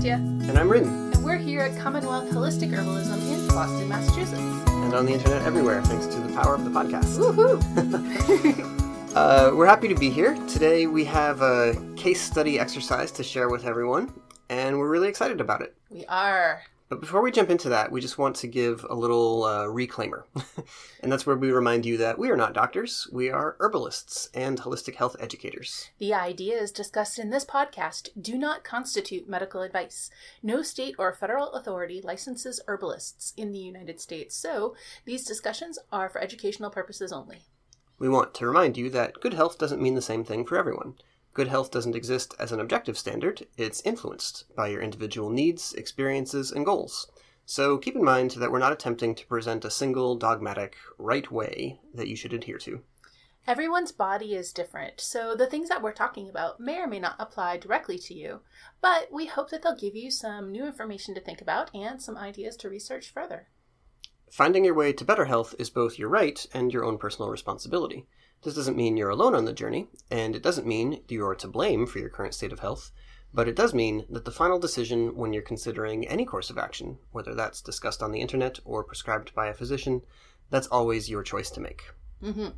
Katja. And I'm Ryn. And we're here at Commonwealth Holistic Herbalism in Boston, Massachusetts. And on the internet everywhere, thanks to the power of the podcast. Woohoo! uh, we're happy to be here. Today we have a case study exercise to share with everyone, and we're really excited about it. We are. But before we jump into that, we just want to give a little uh, reclaimer. and that's where we remind you that we are not doctors, we are herbalists and holistic health educators. The ideas discussed in this podcast do not constitute medical advice. No state or federal authority licenses herbalists in the United States, so these discussions are for educational purposes only. We want to remind you that good health doesn't mean the same thing for everyone. Good health doesn't exist as an objective standard, it's influenced by your individual needs, experiences, and goals. So keep in mind that we're not attempting to present a single dogmatic right way that you should adhere to. Everyone's body is different, so the things that we're talking about may or may not apply directly to you, but we hope that they'll give you some new information to think about and some ideas to research further. Finding your way to better health is both your right and your own personal responsibility. This doesn't mean you're alone on the journey, and it doesn't mean you are to blame for your current state of health, but it does mean that the final decision when you're considering any course of action, whether that's discussed on the internet or prescribed by a physician, that's always your choice to make. Mm-hmm.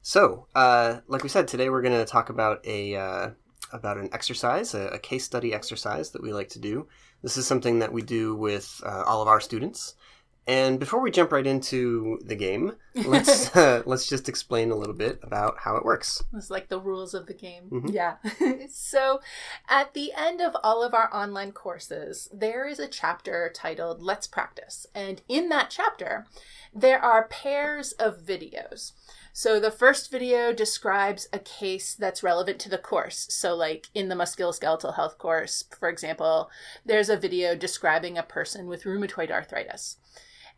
So, uh, like we said, today we're going to talk about a uh, about an exercise, a, a, case study exercise that we like to do. This is something that we do with uh, all of our students. And before we jump right into the game, let's uh, let's just explain a little bit about how it works. It's like the rules of the game. Mhm. Yeah. so, at the end of all of our online courses, there is a chapter titled "Let's Practice," and in that chapter, there are pairs of videos. So the first video describes a case that's relevant to the course. So like in the musculoskeletal health course, for example, there's a video describing a person with rheumatoid arthritis.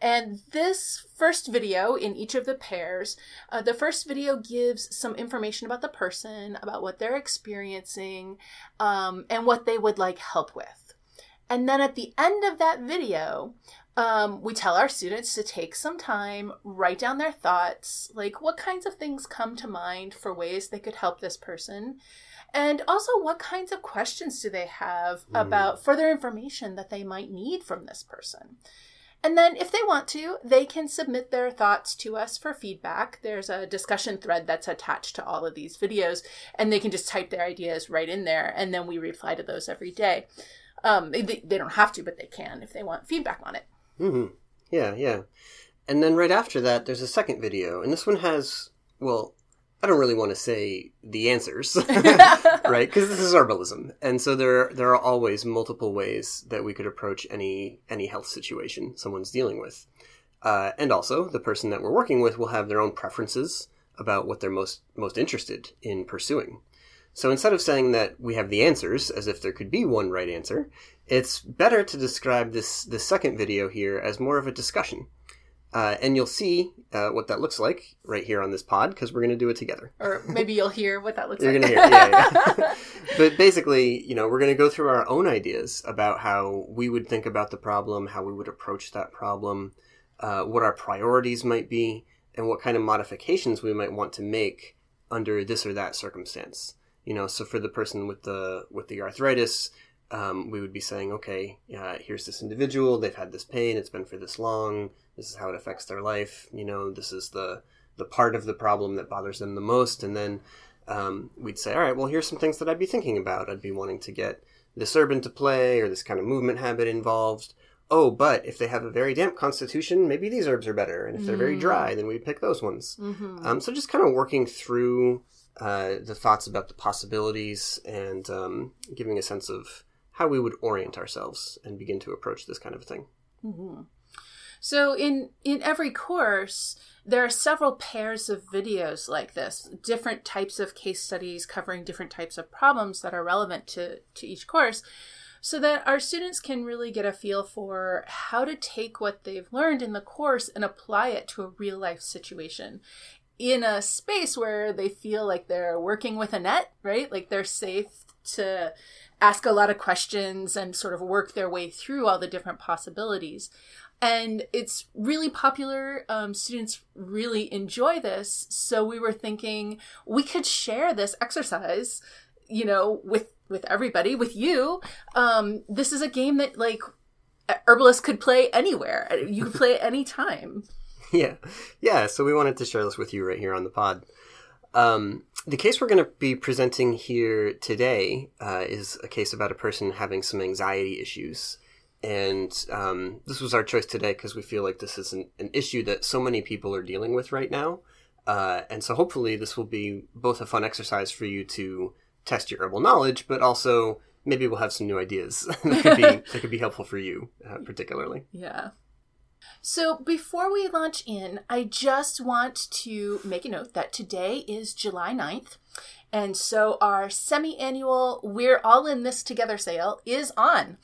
And this first video in each of the pairs, uh, the first video gives some information about the person, about what they're experiencing, um, and what they would like help with. And then at the end of that video, um, we tell our students to take some time, write down their thoughts, like what kinds of things come to mind for ways they could help this person. And also, what kinds of questions do they have Mm. about further information that they might need from this person? And then, if they want to, they can submit their thoughts to us for feedback. There's a discussion thread that's attached to all of these videos, and they can just type their ideas right in there, and then we reply to those every day. Um, they, they don't have to, but they can if they want feedback on it. hmm Yeah, yeah. And then right after that, there's a second video, and this one has well, I don't really want to say the answers, right? Because this is herbalism, and so there there are always multiple ways that we could approach any any health situation someone's dealing with, uh, and also the person that we're working with will have their own preferences about what they're most most interested in pursuing. So instead of saying that we have the answers as if there could be one right answer, it's better to describe this this second video here as more of a discussion. Uh, and you'll see uh, what that looks like right here on this pod because we're going to do it together. Or maybe you'll hear what that looks You're like. going to hear, yeah, yeah. but basically, you know, we're going to go through our own ideas about how we would think about the problem, how we would approach that problem, uh, what our priorities might be, and what kind of modifications we might want to make under this or that circumstance. You know, so for the person with the with the arthritis, um, we would be saying, okay, uh, here's this individual. They've had this pain. It's been for this long. This is how it affects their life. You know, this is the the part of the problem that bothers them the most. And then um, we'd say, all right, well, here's some things that I'd be thinking about. I'd be wanting to get this herb into play or this kind of movement habit involved. Oh, but if they have a very damp constitution, maybe these herbs are better. And if they're very Mm. dry, then we'd pick those ones. hmm Um, so just kind of working through uh, the thoughts about the possibilities and um, giving a sense of how we would orient ourselves and begin to approach this kind of thing. hmm So in in every course, there are several pairs of videos like this, different types of case studies covering different types of problems that are relevant to to each course, so that our students can really get a feel for how to take what they've learned in the course and apply it to a real life situation in a space where they feel like they're working with a net, right? Like they're safe to ask a lot of questions and sort of work their way through all the different possibilities. And it's really popular. Um, students really enjoy this. So we were thinking we could share this exercise, you know, with with everybody, with you, um, this is a game that like Herbalist could play anywhere. You could play it anytime. yeah, yeah. So we wanted to share this with you right here on the pod. Um, the case we're going to be presenting here today uh, is a case about a person having some anxiety issues. And um, this was our choice today because we feel like this is an, an, issue that so many people are dealing with right now. Uh, and so hopefully this will be both a fun exercise for you to test your herbal knowledge, but also maybe we'll have some new ideas that could be that could be helpful for you uh, particularly. Yeah. So before we launch in, I just want to make a note that today is July 9th. And so our semi-annual We're All in This Together sale is on.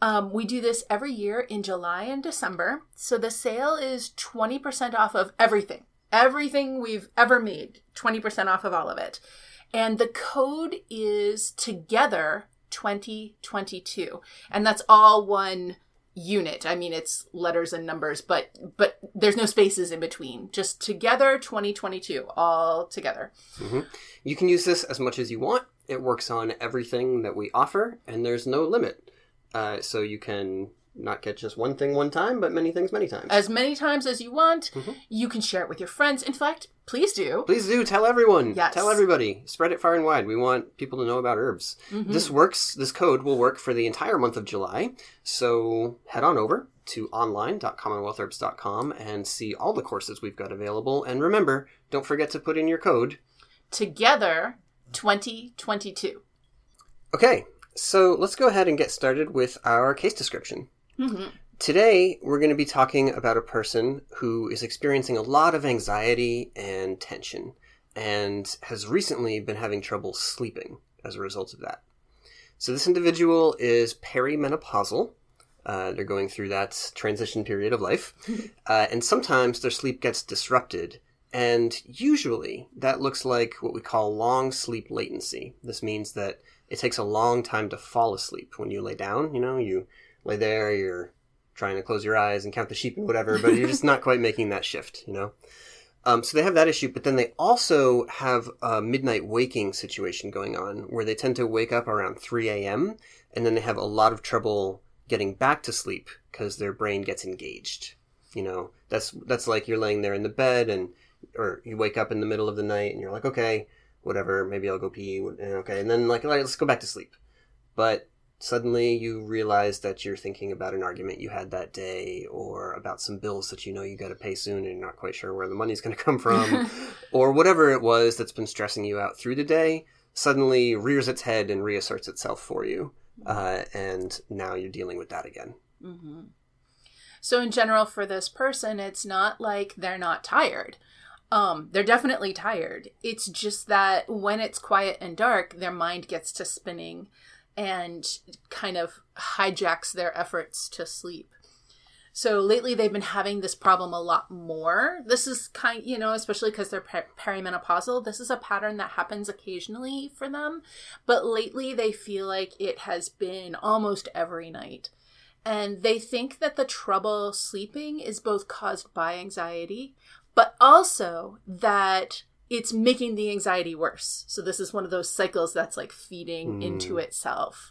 Um, we do this every year in July and December. So the sale is 20% off of everything. Everything we've ever made, 20% off of all of it. And the code is together 2022. And that's all one unit. I mean, it's letters and numbers, but but there's no spaces in between. Just together 2022, all together. Mm-hmm. You can use this as much as you want. It works on everything that we offer, and there's no limit. Uh, so you can not get just one thing one time, but many things many times. As many times as you want. Mm-hmm. You can share it with your friends. In fact, please do. Please do. Tell everyone. Yes. Tell everybody. Spread it far and wide. We want people to know about herbs. Mm-hmm. This works, this code will work for the entire month of July. So head on over to online.commonwealthherbs.com and see all the courses we've got available. And remember, don't forget to put in your code Together 2022. Okay, so let's go ahead and get started with our case description. Mm-hmm. Today, we're going to be talking about a person who is experiencing a lot of anxiety and tension and has recently been having trouble sleeping as a result of that. So, this individual is perimenopausal. Uh, they're going through that transition period of life. uh, and sometimes their sleep gets disrupted. And usually that looks like what we call long sleep latency. This means that it takes a long time to fall asleep when you lay down. You know, you lay there, you're trying to close your eyes and count the sheep and whatever, but you're just not quite making that shift, you know? Um, so they have that issue, but then they also have a midnight waking situation going on where they tend to wake up around 3 a.m. and then they have a lot of trouble getting back to sleep because their brain gets engaged. You know, that's that's like you're laying there in the bed and or you wake up in the middle of the night and you're like, okay, whatever, maybe I'll go pee, okay, and then like let's go back to sleep. But suddenly you realize that you're thinking about an argument you had that day or about some bills that you know you got to pay soon and you're not quite sure where the money's going to come from or whatever it was that's been stressing you out through the day suddenly rears its head and reasserts itself for you uh, and now you're dealing with that again mm-hmm. so in general for this person it's not like they're not tired um, they're definitely tired. It's just that when it's quiet and dark, their mind gets to spinning and kind of hijacks their efforts to sleep. So lately they've been having this problem a lot more. This is kind, you know, especially because they're per- perimenopausal. This is a pattern that happens occasionally for them, but lately they feel like it has been almost every night. And they think that the trouble sleeping is both caused by anxiety, but also that it's making the anxiety worse. So this is one of those cycles that's like feeding mm. into itself.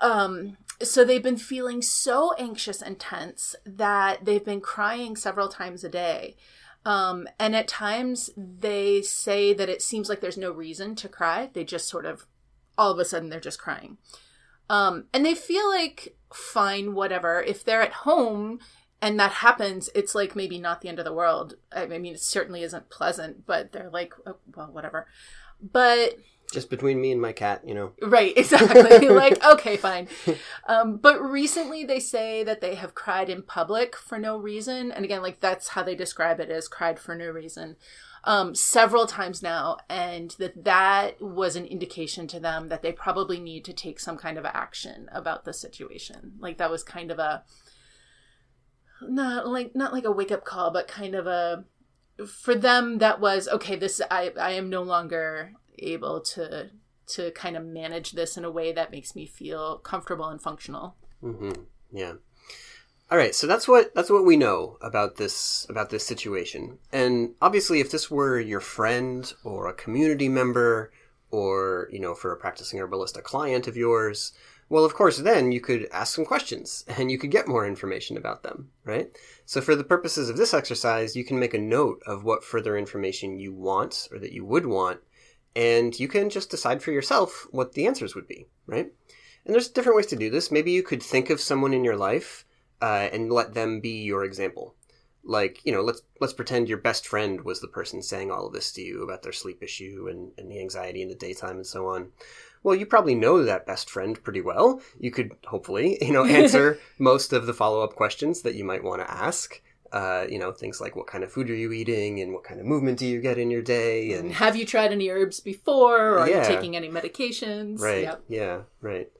Um, so they've been feeling so anxious and tense that they've been crying several times a day. Um, and at times they say that it seems like there's no reason to cry. They just sort of, all of a sudden, they're just crying. Um, and they feel like fine, whatever. If they're at home and that happens, it's like maybe not the end of the world. I mean, it certainly isn't pleasant, but they're like, oh, well, whatever. But just between me and my cat, you know. Right, exactly. like, okay, fine. Um, but recently they say that they have cried in public for no reason. And again, like that's how they describe it as cried for no reason. Um, several times now, and that that was an indication to them that they probably need to take some kind of action about the situation. Like that was kind of a not like not like a wake up call, but kind of a for them that was okay. This I I am no longer able to to kind of manage this in a way that makes me feel comfortable and functional. Mm-hmm. Yeah. All right, so that's what that's what we know about this about this situation. And obviously if this were your friend or a community member or, you know, for a practicing herbalist, a client of yours, well, of course, then you could ask some questions and you could get more information about them, right? So, for the purposes of this exercise, you can make a note of what further information you want or that you would want, and you can just decide for yourself what the answers would be, right? And there's different ways to do this. Maybe you could think of someone in your life uh, and let them be your example. Like, you know, let's let's pretend your best friend was the person saying all of this to you about their sleep issue and, and the anxiety in the daytime and so on. Well, you probably know that best friend pretty well. You could hopefully, you know, answer most of the follow up questions that you might want to ask. Uh, you know, things like what kind of food are you eating and what kind of movement do you get in your day and have you tried any herbs before or are Yeah. you taking any medications? right Yep. yeah right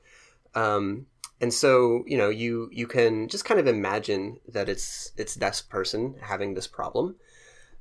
um and so you know you you can just kind of imagine that it's it's this person having this problem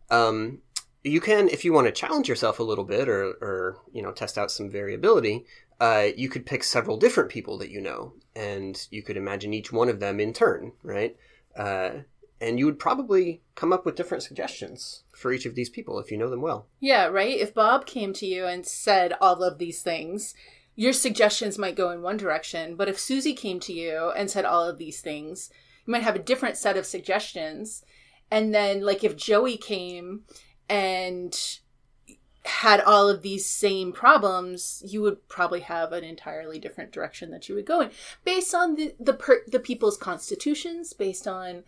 um you can if you want to challenge yourself a little bit or or you know test out some variability uh, you could pick several different people that you know and you could imagine each one of them in turn right uh, and you would probably come up with different suggestions for each of these people if you know them well Yeah, right? If Bob came to you and said all of these things, your suggestions might go in one direction. But if Susie came to you and said all of these things, you might have a different set of suggestions. And then, like, if Joey came and had all of these same problems, you would probably have an entirely different direction that you would go in, based on the the, per- the people's constitutions, based on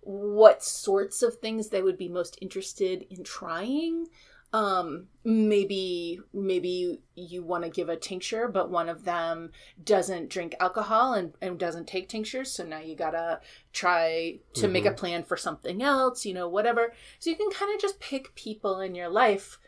what sorts of things they would be most interested in trying um maybe maybe you want to give a tincture but one of them doesn't drink alcohol and, and doesn't take tinctures so now you gotta try to make a plan for something else you know whatever. So you can kind of just pick people in your life.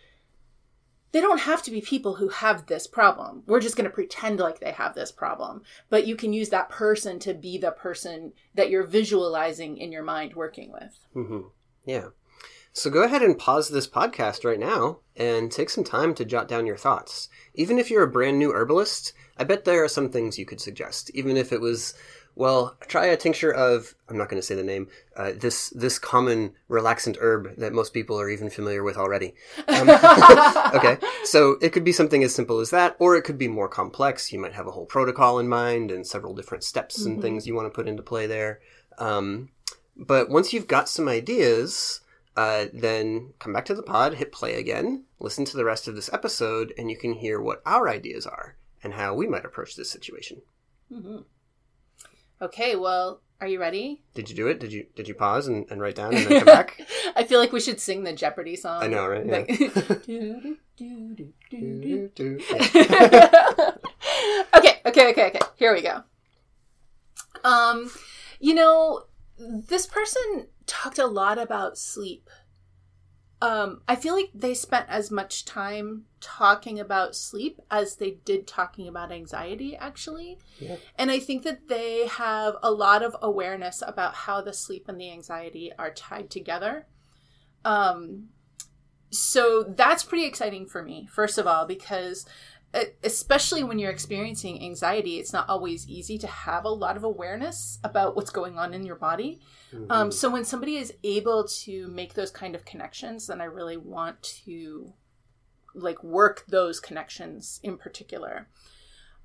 They don't have to be people who have this problem. We're just going to pretend like they have this problem. But you can use that person to be the person that you're visualizing in your mind working with. Hmm Yeah. So go ahead and pause this podcast right now and take some time to jot down your thoughts. Even if you're a brand new herbalist, I bet there are some things you could suggest. Even if it was, well, try a tincture of I'm not going to say the name. Uh, this this common relaxant herb that most people are even familiar with already. Um, okay, so it could be something as simple as that, or it could be more complex. You might have a whole protocol in mind and several different steps and Mhm. things you want to put into play there. Um, but once you've got some ideas, uh, then come back to the pod, hit play again, listen to the rest of this episode, and you can hear what our ideas are and how we might approach this situation. Mhm. Okay, well, are you ready? Did you do it? Did you did you pause and, and write down and then come back? I feel like we should sing the Jeopardy song. I know, right? Yeah. Okay, okay, okay, okay. Here we go. Um, you know, this person talked a lot about sleep. Um, I feel like they spent as much time talking about sleep as they did talking about anxiety, actually. Yeah. And I think that they have a lot of awareness about how the sleep and the anxiety are tied together. Um, so that's pretty exciting for me, first of all, because especially when you're experiencing anxiety, it's not always easy to have a lot of awareness about what's going on in your body. Um, so when somebody is able to make those kind of connections, then I really want to like work those connections in particular.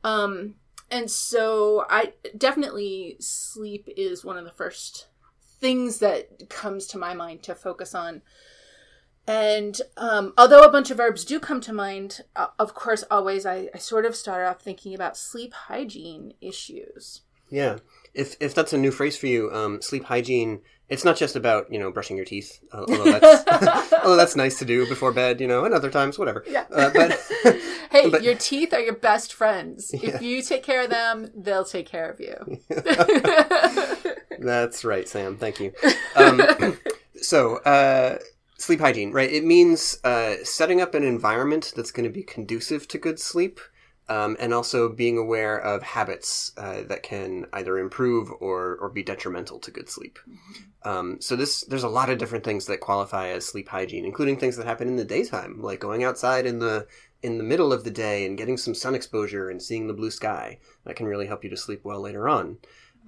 Um, and so I definitely sleep is one of the first things that comes to my mind to focus on. And um, although a bunch of herbs do come to mind, uh, of course, always I, I sort of start off thinking about sleep hygiene issues. Yeah. If if that's a new phrase for you, um, sleep hygiene. It's not just about you know brushing your teeth, uh, although that's although that's nice to do before bed, you know, and other times, whatever. Yeah. Uh, but hey, but- your teeth are your best friends. Yeah. If you take care of them, they'll take care of you. That's right, Sam. Thank you. Um, so, uh, sleep hygiene, right? It means uh, setting up an environment that's going to be conducive to good sleep, um, and also being aware of habits uh, that can either improve or or be detrimental to good sleep. Um, so this there's a lot of different things that qualify as sleep hygiene, including things that happen in the daytime, like going outside in the in the middle of the day and getting some sun exposure and seeing the blue sky. That can really help you to sleep well later on.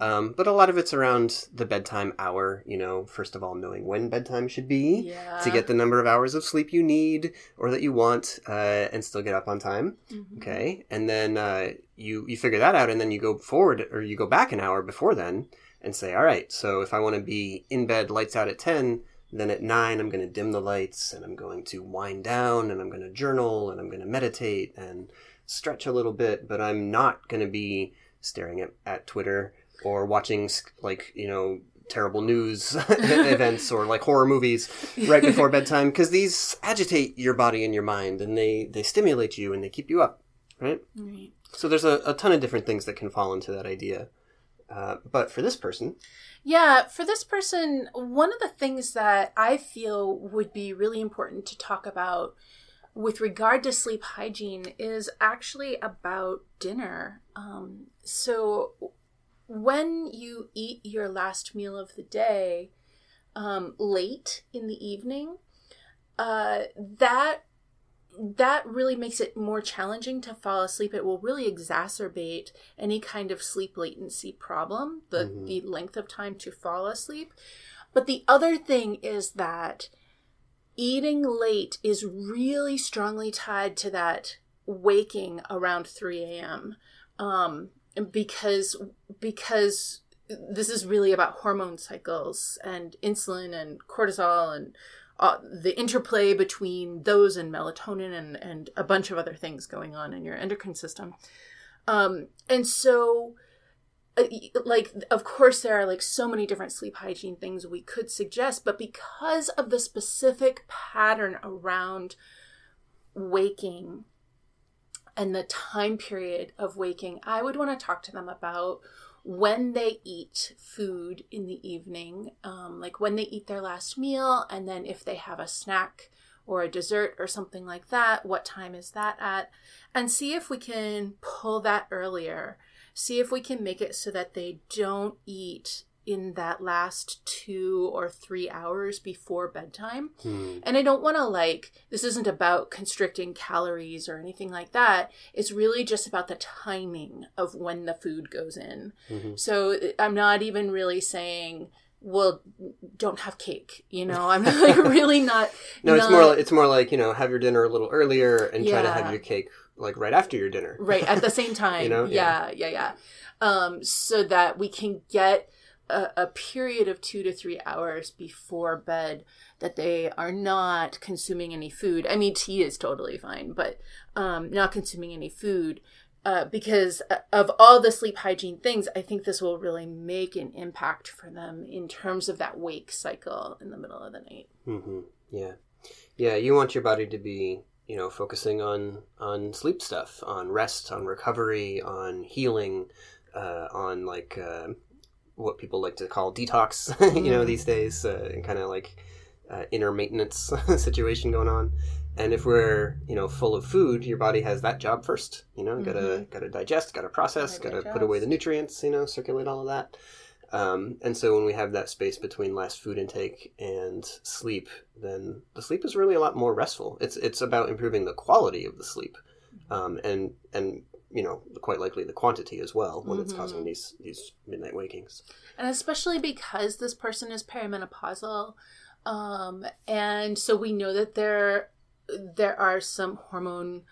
Um, but a lot of it's around the bedtime hour, you know, first of all, knowing when bedtime should be Yeah. to get the number of hours of sleep you need or that you want uh, and still get up on time. Mhm. Okay. And then uh, you, you figure that out and then you go forward or you go back an hour before then and say, all right, so if I want to be in bed, lights out at 10, then at 9, I'm going to dim the lights and I'm going to wind down and I'm going to journal and I'm going to meditate and stretch a little bit, but I'm not going to be staring at, at Twitter or watching like you know terrible news events or like horror movies right before bedtime because these agitate your body and your mind and they they stimulate you and they keep you up right Right. so there's a, a ton of different things that can fall into that idea uh, but for this person Yeah, for this person, one of the things that I feel would be really important to talk about with regard to sleep hygiene is actually about dinner. Um, so, when you eat your last meal of the day um, late in the evening, uh, that that really makes it more challenging to fall asleep. It will really exacerbate any kind of sleep latency problem, the, Mhm. the length of time to fall asleep. But the other thing is that eating late is really strongly tied to that waking around 3 a.m. Um, because because this is really about hormone cycles and insulin and cortisol and uh, the interplay between those and melatonin and, and a bunch of other things going on in your endocrine system. Um, and so, uh, like, of course, there are like so many different sleep hygiene things we could suggest, but because of the specific pattern around waking and the time period of waking, I would want to talk to them about when they eat food in the evening, um, like when they eat their last meal, and then if they have a snack or a dessert or something like that, what time is that at? And see if we can pull that earlier. See if we can make it so that they don't eat in that last two or three hours before bedtime. hmm, And I don't want to like, this isn't about constricting calories or anything like that. It's really just about the timing of when the food goes in. mhm. So I'm not even really saying, well, don't have cake. You know, I'm like really not. no it's more like, it's more like you know have your dinner a little earlier and try to have your cake like right after your dinner right at the same time. You know? Yeah, yeah, yeah. Um, so that we can get a, a period of two to three hours before bed that they are not consuming any food. I mean, tea is totally fine, but um, not consuming any food. Uh, because of all the sleep hygiene things, I think this will really make an impact for them in terms of that wake cycle in the middle of the night. hmm Yeah, yeah. You want your body to be, you know, focusing on on sleep stuff, on rest, on recovery, on healing, uh, on like uh, what people like to call detox. you know, Mm. these days, uh, and kind of like uh, inner maintenance situation going on. And if we're, you know, full of food, your body has that job first. You know, gotta gotta digest, gotta process, Gotta gotta put away the nutrients. You know, circulate all of that. Um, and so when we have that space between last food intake and sleep, then the sleep is really a lot more restful. It's it's about improving the quality of the sleep, um, and and you know quite likely the quantity as well when it's Mhm. causing these these midnight wakings. and especially because this person is perimenopausal um, and so we know that there there are some hormone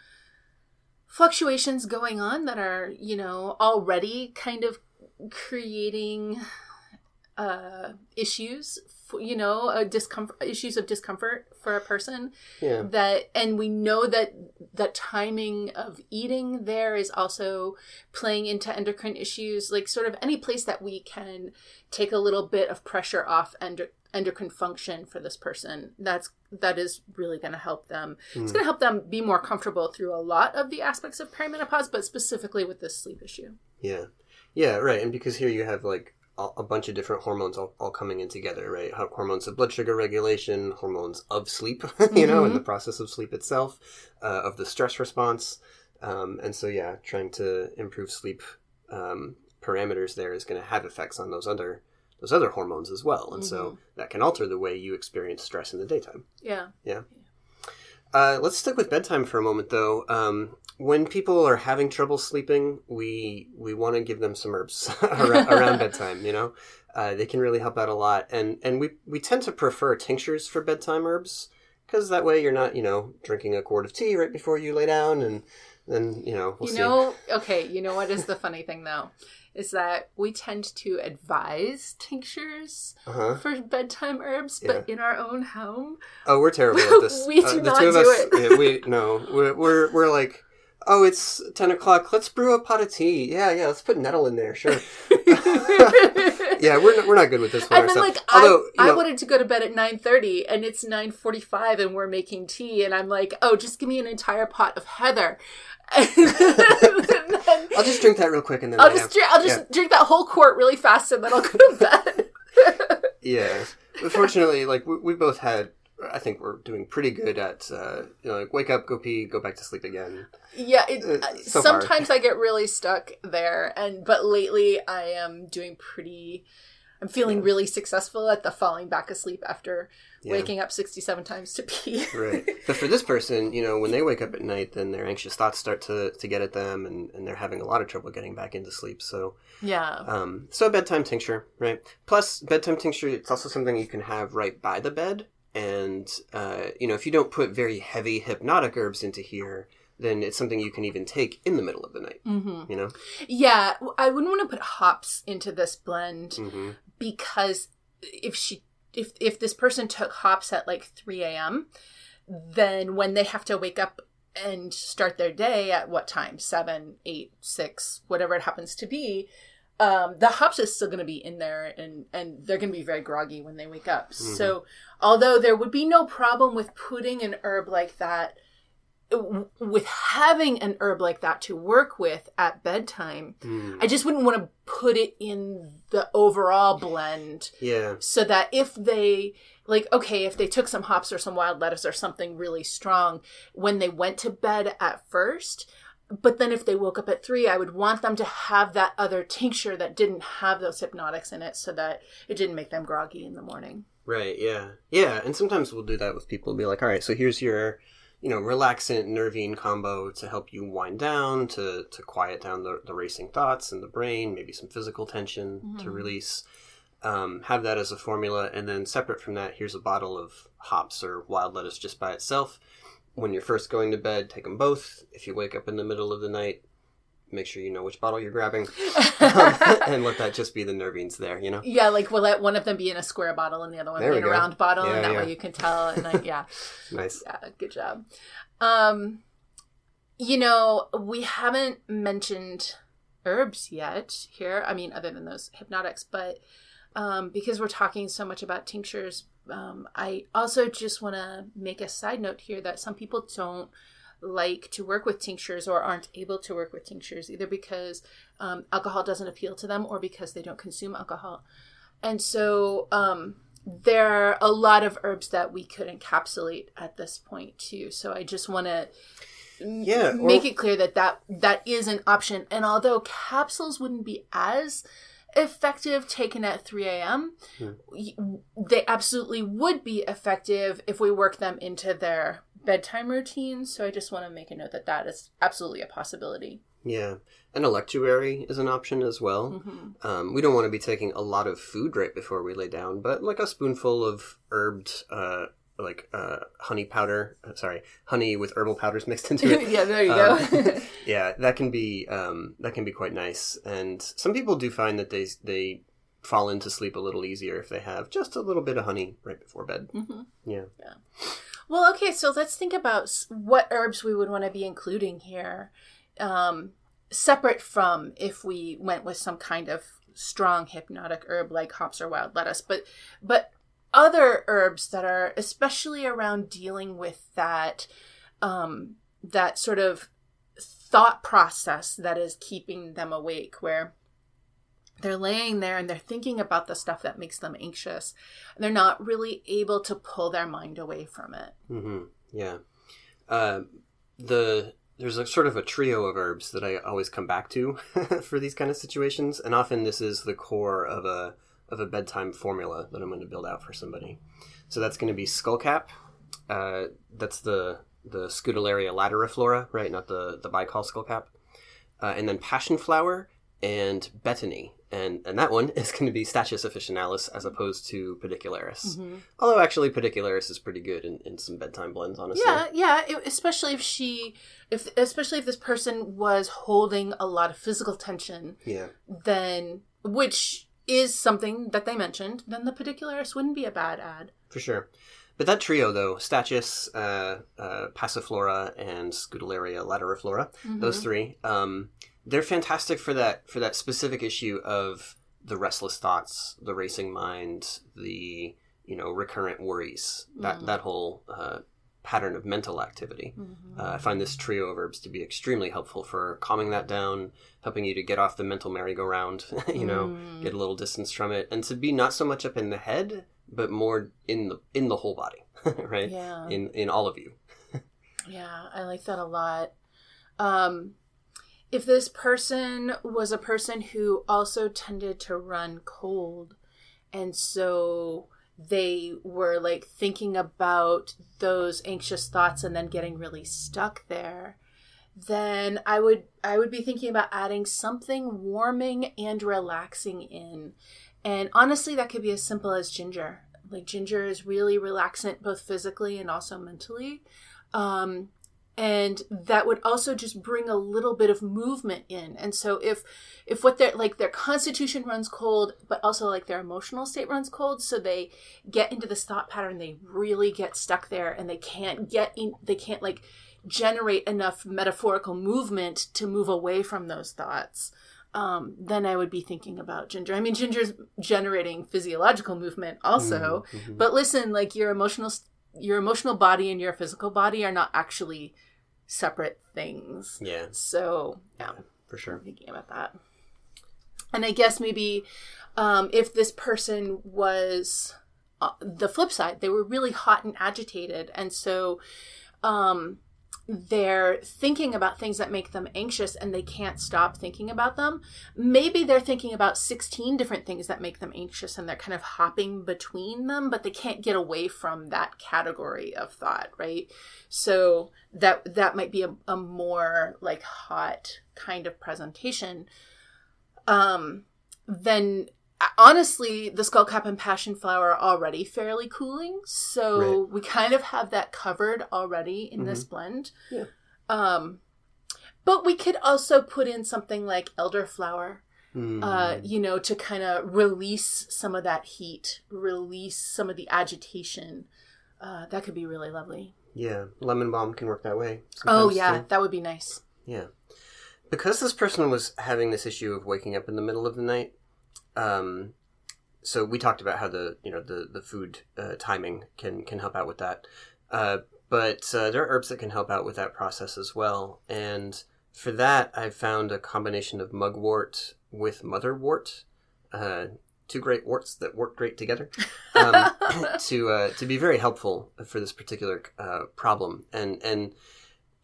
fluctuations going on that are you know already kind of creating uh, issues you know a discomfort issues of discomfort for a person Yeah, that and we know that the timing of eating there is also playing into endocrine issues like sort of any place that we can take a little bit of pressure off endo- endocrine function for this person that's that is really going to help them it's Mm. going to help them be more comfortable through a lot of the aspects of perimenopause but specifically with this sleep issue yeah, yeah. Right, and because here you have like a a bunch of different hormones all, all coming in together, right? Hormones of blood sugar regulation, hormones of sleep, you know, in the process of sleep itself, uh, of the stress response, um, and so yeah, trying to improve sleep um, parameters there is going to have effects on those other those other hormones as well, and so that can alter the way you experience stress in the daytime. Yeah. Yeah Uh, let's stick with bedtime for a moment, though. Um, when people are having trouble sleeping, we we want to give them some herbs around, around bedtime. You know, uh, they can really help out a lot, and and we we tend to prefer tinctures for bedtime herbs because that way you're not you know drinking a quart of tea right before you lay down, and then you know we'll you see. know, okay, you know what is the funny thing though? Is that we tend to advise tinctures Uh-huh. for bedtime herbs, but in our own home, Oh, we're terrible at this. We Uh, do the not two of do us, it. yeah, we no, we're, we're we're like, oh, it's ten o'clock. Let's brew a pot of tea. Yeah, yeah. Let's put nettle in there. Sure. yeah, we're not, we're not good with this one and then ourselves. like Although, you I, I know, wanted to go to bed at 9.30 and it's 9.45 and we're making tea and i'm like oh just give me an entire pot of heather then I'll just drink that real quick and then i'll lay just drink, i'll just drink that whole quart really fast and then i'll go to bed Yeah. Unfortunately, like we, we both had. I think we're doing pretty good at uh, you know, like wake up, go pee, go back to sleep again. yeah it, Uh, so sometimes i get really stuck there and but lately i am doing pretty i'm feeling Yeah. really successful at the falling back asleep after Yeah. waking up 67 times to pee Right. But for this person, you know, when they wake up at night, then their anxious thoughts start to, to get at them, and, and they're having a lot of trouble getting back into sleep. So, yeah um, so a bedtime tincture, right? Plus, bedtime tincture, it's also something you can have right by the bed. And, uh, you know, if you don't put very heavy hypnotic herbs into here, then it's something you can even take in the middle of the night, mm-hmm. you know? Yeah, I wouldn't want to put hops into this blend hmm because if she if if this person took hops at like 3 a.m., then when they have to wake up and start their day at what time? Seven, eight, six, whatever it happens to be. Um, the hops is still going to be in there, and and they're going to be very groggy when they wake up. So, although there would be no problem with putting an herb like that, w- with having an herb like that to work with at bedtime, Mm. I just wouldn't want to put it in the overall blend Yeah. so that if they like okay if they took some hops or some wild lettuce or something really strong when they went to bed at first but then if they woke up at three i would want them to have that other tincture that didn't have those hypnotics in it so that it didn't make them groggy in the morning Right, yeah. Yeah, and sometimes we'll do that with people. Be like, all right, so here's your, you know, relaxant nervine combo to help you wind down, to, to quiet down the, the racing thoughts in the brain, maybe some physical tension to Mhm. release. Um, have that as a formula, and then separate from that, here's a bottle of hops or wild lettuce just by itself. When you're first going to bed, take them both. If you wake up in the middle of the night, make sure you know which bottle you're grabbing, and let that just be the nervines there, you know? yeah like we'll let one of them be in a square bottle and the other one There be in a round bottle Yeah, and that yeah. way you can tell and I, yeah Nice. Yeah, good job. Um, you know, we haven't mentioned herbs yet here. I mean, other than those hypnotics, but um, because we're talking so much about tinctures, um, I also just want to make a side note here that some people don't like to work with tinctures or aren't able to work with tinctures either because um, alcohol doesn't appeal to them or because they don't consume alcohol. And so um, there are a lot of herbs that we could encapsulate at this point too. So I just want to Yeah, or- make it clear that, that that is an option. And although capsules wouldn't be as effective taken at 3 a.m., Hmm. they absolutely would be effective if we work them into their bedtime routine. So I just want to make a note that that is absolutely a possibility. Yeah, an electuary is an option as well. hmm Um, we don't want to be taking a lot of food right before we lay down, but like a spoonful of herbed, uh, like uh, honey powder. uh, Sorry, honey with herbal powders mixed into it. yeah, there you Um, go. yeah, that can be um, that can be quite nice. And some people do find that they they fall into sleep a little easier if they have just a little bit of honey right before bed. hmm Yeah. Well, okay, so let's think about what herbs we would want to be including here, um, separate from if we went with some kind of strong hypnotic herb like hops or wild lettuce, but but other herbs that are especially around dealing with that um, that sort of thought process that is keeping them awake, where they're laying there and they're thinking about the stuff that makes them anxious and they're not really able to pull their mind away from it. mm-hmm. Yeah. Uh, the there's a sort of a trio of herbs that I always come back to for these kind of situations, and often this is the core of a of a bedtime formula that I'm going to build out for somebody. So that's going to be skullcap. Uh, that's the the Scutellaria lateriflora, right? Not the the Baikal skullcap. Uh, and then passion flower and betony, and and that one is going to be Stachys officinalis as opposed to pedicularis. Mm-hmm. Although actually pedicularis is pretty good in, in some bedtime blends, honestly. Yeah, yeah. It, especially if she, if especially if this person was holding a lot of physical tension, Yeah. then which is something that they mentioned, then the pedicularis wouldn't be a bad add. For sure. But that trio, though, Stachys, uh, uh, Passiflora, and Scutellaria lateriflora, those three, um, they're fantastic for that for that specific issue of the restless thoughts, the racing mind, the you know recurrent worries, that that whole uh, pattern of mental activity. Uh, I find this trio of herbs to be extremely helpful for calming that down, helping you to get off the mental merry-go-round, you know, get a little distance from it, and to be not so much up in the head, but more in the in the whole body, right? Yeah. In in all of you. Yeah, I like that a lot. Um, if this person was a person who also tended to run cold, and so they were like thinking about those anxious thoughts and then getting really stuck there, then I would I would be thinking about adding something warming and relaxing in. And honestly, that could be as simple as ginger. Like ginger is really relaxant both physically and also mentally. Um, and that would also just bring a little bit of movement in. And so if if what their like their constitution runs cold, but also like their emotional state runs cold, so they get into this thought pattern, they really get stuck there and they can't get in they can't like generate enough metaphorical movement to move away from those thoughts um, then I would be thinking about ginger. I mean, ginger's generating physiological movement also, Mhm. but listen, like your emotional, your emotional body and your physical body are not actually separate things. Yeah, So yeah, for sure. thinking about that. And I guess maybe um, if this person was uh, the flip side, they were really hot and agitated, and so um, they're thinking about things that make them anxious and they can't stop thinking about them. Maybe they're thinking about 16 different things that make them anxious and they're kind of hopping between them, but they can't get away from that category of thought, right? So that that might be a, a more like hot kind of presentation. Um then honestly the skullcap and passion flower are already fairly cooling so we kind of have that covered already in this blend Yeah. um but we could also put in something like elderflower Mm. uh you know to kind of release some of that heat release some of the agitation uh that could be really lovely yeah, lemon balm can work that way. oh yeah too. that would be nice Yeah. Because this person was having this issue of waking up in the middle of the night, um, so we talked about how the you know the the food uh, timing can can help out with that. Uh, but uh, there are herbs that can help out with that process as well. And for that, I've found a combination of mugwort with motherwort. Uh, two great worts that work great together um, to uh, to be very helpful for this particular uh, problem. And and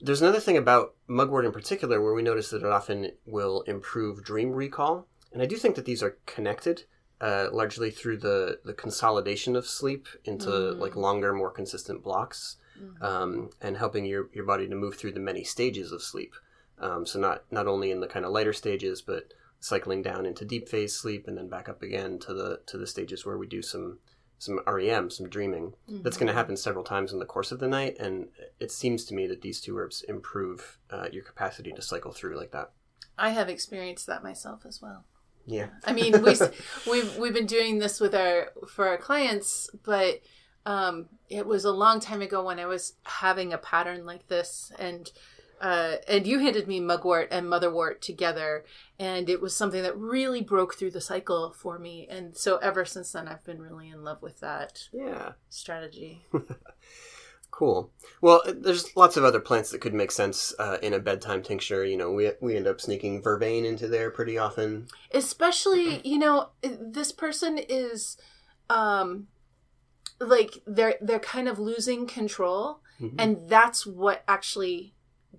there's another thing about mugwort in particular where we notice that it often will improve dream recall, and I do think that these are connected. Uh, largely through the, the consolidation of sleep into Mm. like longer, more consistent blocks, Mhm. um, and helping your, your body to move through the many stages of sleep. Um, so not not only in the kind of lighter stages, but cycling down into deep phase sleep and then back up again to the to the stages where we do some some REM, some dreaming. That's going to happen several times in the course of the night, and it seems to me that these two herbs improve uh, your capacity to cycle through like that. I have experienced that myself as well. Yeah, I mean, we we've we've been doing this with our for our clients, but um, it was a long time ago when I was having a pattern like this, and uh, and you handed me mugwort and motherwort together, and it was something that really broke through the cycle for me, and so ever since then, I've been really in love with that yeah, strategy. cool. Well, there's lots of other plants that could make sense uh, in a bedtime tincture. You know, we we end up sneaking vervain into there pretty often. especially you know this person is um like they're they're kind of losing control Mhm. and that's what actually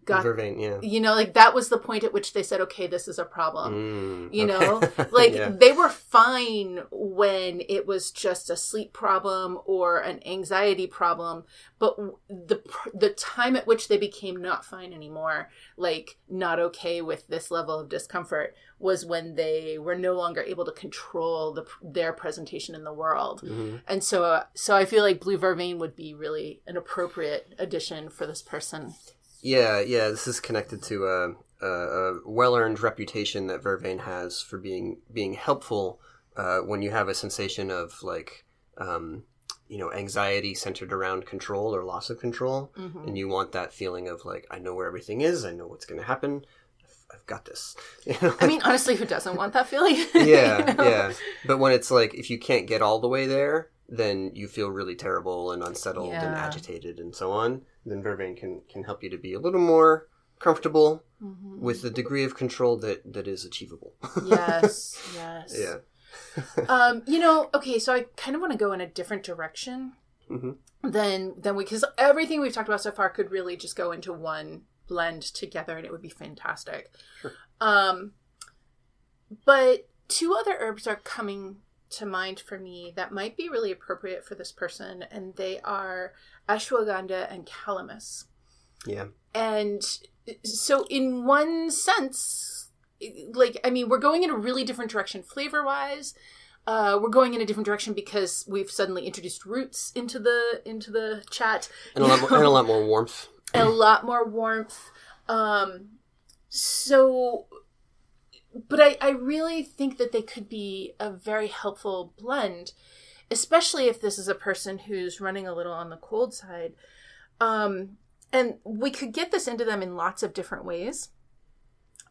got Vervain, yeah. you know like that was the point at which they said okay this is a problem Mm, you okay. know like Yeah. they were fine when it was just a sleep problem or an anxiety problem but the the time at which they became not fine anymore like not okay with this level of discomfort was when they were no longer able to control the their presentation in the world Mhm. and so uh, so i feel like blue vervain would be really an appropriate addition for this person Yeah, yeah. This is connected to a, a, a well-earned reputation that Vervain has for being being helpful uh, when you have a sensation of like, um, you know, anxiety centered around control or loss of control, Mhm. and you want that feeling of like, I know where everything is, I know what's going to happen, I've, I've got this. You know? i mean honestly who doesn't want that feeling yeah, You know? yeah. But when it's like if you can't get all the way there, then you feel really terrible and unsettled and agitated and so on. Then Vervain can can help you to be a little more comfortable Mhm. with the degree of control that that is achievable. yes yes yeah. um you know okay so i kind of want to go in a different direction Mhm. than than we because everything we've talked about so far could really just go into one blend together and it would be fantastic Sure. um but two other herbs are coming to mind for me that might be really appropriate for this person and they are ashwagandha and calamus Yeah. and so in one sense like i mean we're going in a really different direction flavor wise uh, we're going in a different direction because we've suddenly introduced roots into the into the chat And a lot more, and a lot more warmth. and a lot more warmth um so but I, I really think that they could be a very helpful blend especially if this is a person who's running a little on the cold side um and we could get this into them in lots of different ways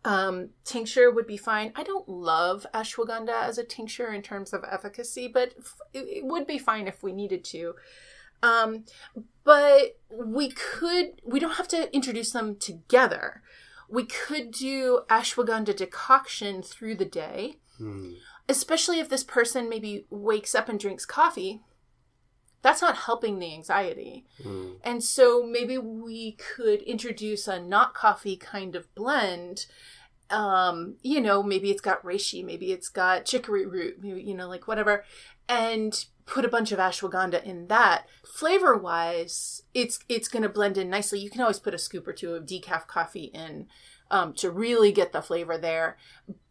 um, tincture would be fine. I don't love ashwagandha as a tincture in terms of efficacy, but it would be fine if we needed to. Um, but we could, we don't have to introduce them together. We could do ashwagandha decoction through the day, Hmm. especially if this person maybe wakes up and drinks coffee. That's not helping the anxiety. Hmm. And so maybe we could introduce a not coffee kind of blend. Um, you know, maybe it's got reishi, maybe it's got chicory root, maybe, you know, like whatever, and put a bunch of ashwagandha in that. Flavor wise, it's it's gonna blend in nicely. You can always put a scoop or two of decaf coffee in um, to really get the flavor there.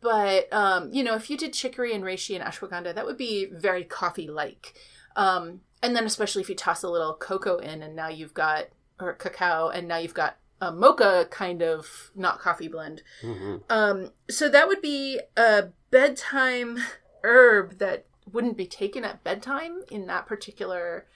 But um, you know, if you did chicory and reishi and ashwagandha, that would be very coffee like. Um, and then especially if you toss a little cocoa in, and now you've got or cacao, and now you've got a mocha kind of not coffee blend. Mhm. Um, so that would be a bedtime herb that wouldn't be taken at bedtime in that particular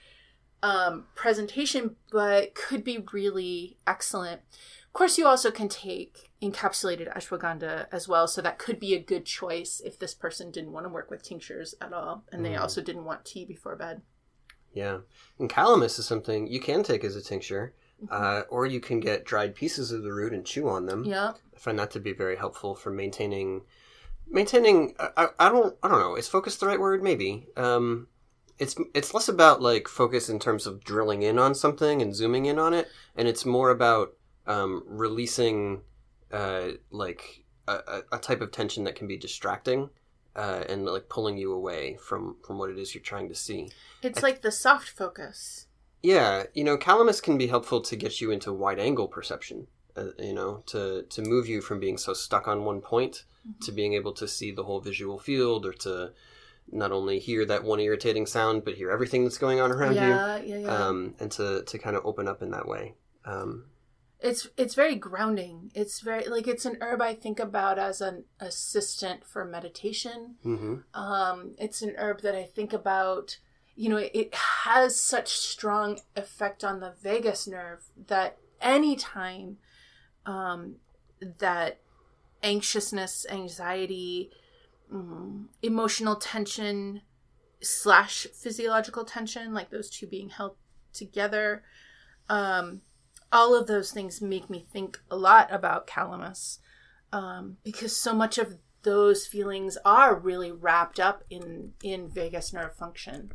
um, presentation, but could be really excellent. Of course, you also can take encapsulated ashwagandha as well, so that could be a good choice if this person didn't want to work with tinctures at all, and they Mm. also didn't want tea before bed. Yeah. And calamus is something you can take as a tincture, Mm-hmm. Uh, or you can get dried pieces of the root and chew on them. Yeah, I find that to be very helpful for maintaining maintaining I, I- don't I don't know. Is focus the right word? Maybe. Um it's it's less about like focus in terms of drilling in on something and zooming in on it and it's more about um releasing uh like a, a- a type of tension that can be distracting uh and like pulling you away from from what it is you're trying to see. It's like the soft focus. Yeah, you know, calamus can be helpful to get you into wide angle perception. Uh, you know, to to move you from being so stuck on one point to being able to see the whole visual field, or to not only hear that one irritating sound, but hear everything that's going on around Yeah, yeah, you, yeah. um, and to to kind of open up in that way. Um, it's it's very grounding. It's very like it's an herb I think about as an assistant for meditation. hmm Um, it's an herb that I think about. You know, it has such strong effect on the vagus nerve that anytime um, that anxiousness, anxiety, mm, emotional tension slash physiological tension, like those two being held together, um, all of those things make me think a lot about calamus um, because so much of those feelings are really wrapped up in in vagus nerve function.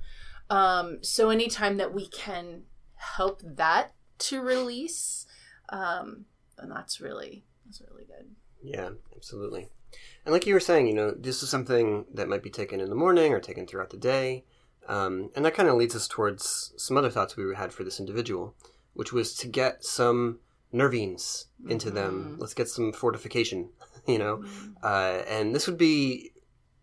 Um, so anytime that we can help that to release, um, then that's really that's really good. Yeah, absolutely. And like you were saying, you know, this is something that might be taken in the morning or taken throughout the day. Um, and that kind of leads us towards some other thoughts we had for this individual, which was to get some nervines into mm-hmm. them. Let's get some fortification, you know. Mm-hmm. Uh, and this would be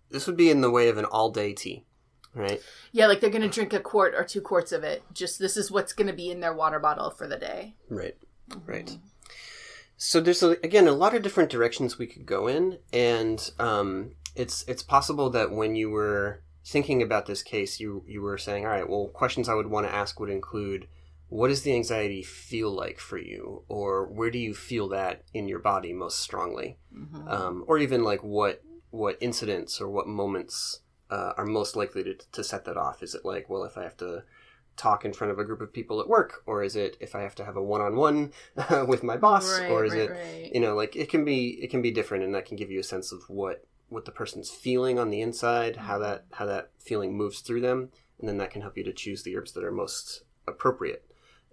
this would be in the way of an all day tea, right? Yeah, like they're going to drink a quart or two quarts of it. Just this is what's going to be in their water bottle for the day. Right. Mm-hmm. Right. So there's a, again a lot of different directions we could go in, and um, it's it's possible that when you were thinking about this case, you you were saying, all right, well, questions I would want to ask would include, what does the anxiety feel like for you, or where do you feel that in your body most strongly, mm-hmm. um, or even like what what incidents or what moments uh, are most likely to to set that off? Is it like, well, if I have to talk in front of a group of people at work or is it if i have to have a one-on-one with my boss right, or is right, it right. you know like it can be it can be different and that can give you a sense of what what the person's feeling on the inside how mm-hmm. that how that feeling moves through them and then that can help you to choose the herbs that are most appropriate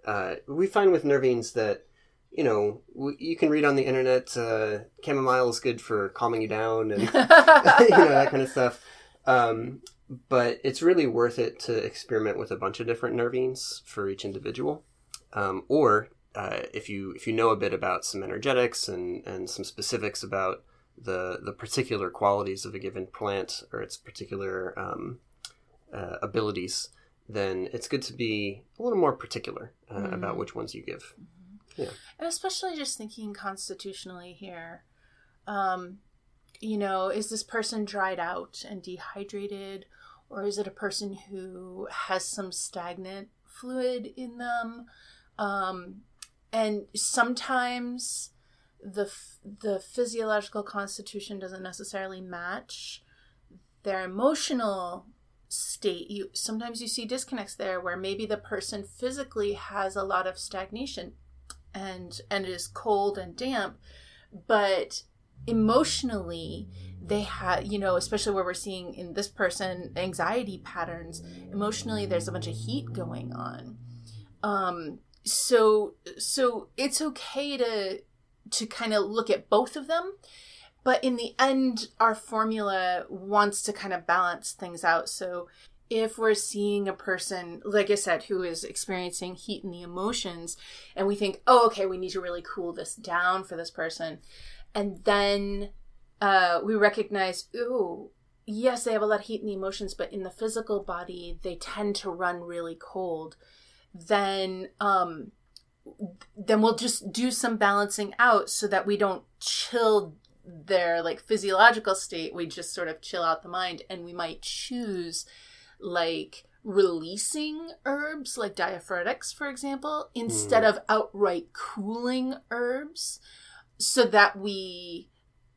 uh, we find with nervines that you know you can read on the internet uh, chamomile is good for calming you down and you know that kind of stuff um, but it's really worth it to experiment with a bunch of different nervines for each individual. Um, or uh, if you if you know a bit about some energetics and, and some specifics about the the particular qualities of a given plant or its particular um, uh, abilities, then it's good to be a little more particular uh, mm. about which ones you give. Mm-hmm. Yeah, and especially just thinking constitutionally here. Um, you know, is this person dried out and dehydrated? or is it a person who has some stagnant fluid in them? Um, and sometimes the the physiological constitution doesn't necessarily match their emotional state you sometimes you see disconnects there where maybe the person physically has a lot of stagnation and and is cold and damp but emotionally they had you know especially where we're seeing in this person anxiety patterns emotionally there's a bunch of heat going on. Um so so it's okay to to kind of look at both of them but in the end our formula wants to kind of balance things out. So if we're seeing a person like i said who is experiencing heat in the emotions and we think oh okay we need to really cool this down for this person and then uh, we recognize, ooh, yes, they have a lot of heat in the emotions, but in the physical body, they tend to run really cold. Then, um, then we'll just do some balancing out so that we don't chill their like physiological state. We just sort of chill out the mind, and we might choose like releasing herbs like diaphoretics, for example, instead mm. of outright cooling herbs, so that we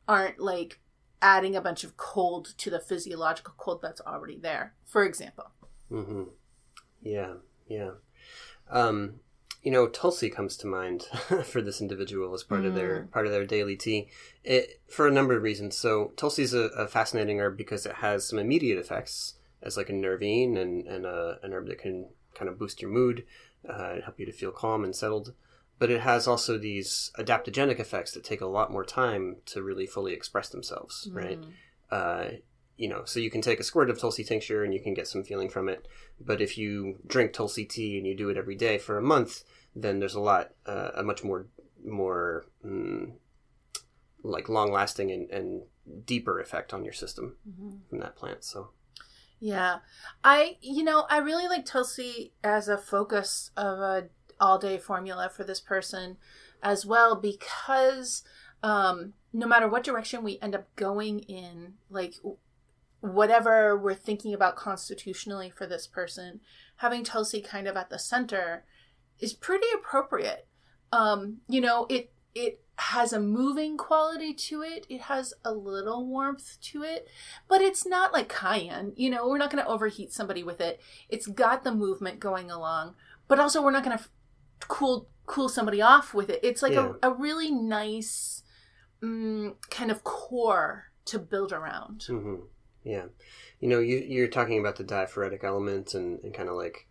aren't like adding a bunch of cold to the physiological cold that's already there, for example. Mm-hmm. Yeah, yeah. Um, you know, Tulsi comes to mind for this individual as part mm. of their mm. part of their daily tea, it, for a number of reasons. So Tulsi is a, a, fascinating herb because it has some immediate effects as like a nervine and and a, an herb that can kind of boost your mood, uh, help you to feel calm and settled but it has also these adaptogenic effects that take a lot more time to really fully express themselves, mm. right? Uh, you know, so you can take a squirt of Tulsi tincture and you can get some feeling from it. But if you drink Tulsi tea and you do it every day for a month, then there's a lot, uh, a much more, more mm, like long lasting and, and, deeper effect on your system mm-hmm. from that plant. So, yeah, I, you know, I really like Tulsi as a focus of a all day formula for this person as well because um, no matter what direction we end up going in, like whatever we're thinking about constitutionally for this person, having Tulsi kind of at the center is pretty appropriate. Um, you know, it it has a moving quality to it. It has a little warmth to it, but it's not like cayenne. You know, we're not going to overheat somebody with it. It's got the movement going along, but also we're not going to cool cool somebody off with it. It's like yeah. a, a really nice um, kind of core to build around. Mm-hmm. Yeah, you know, you, you're talking about the diaphoretic element and, and kind of like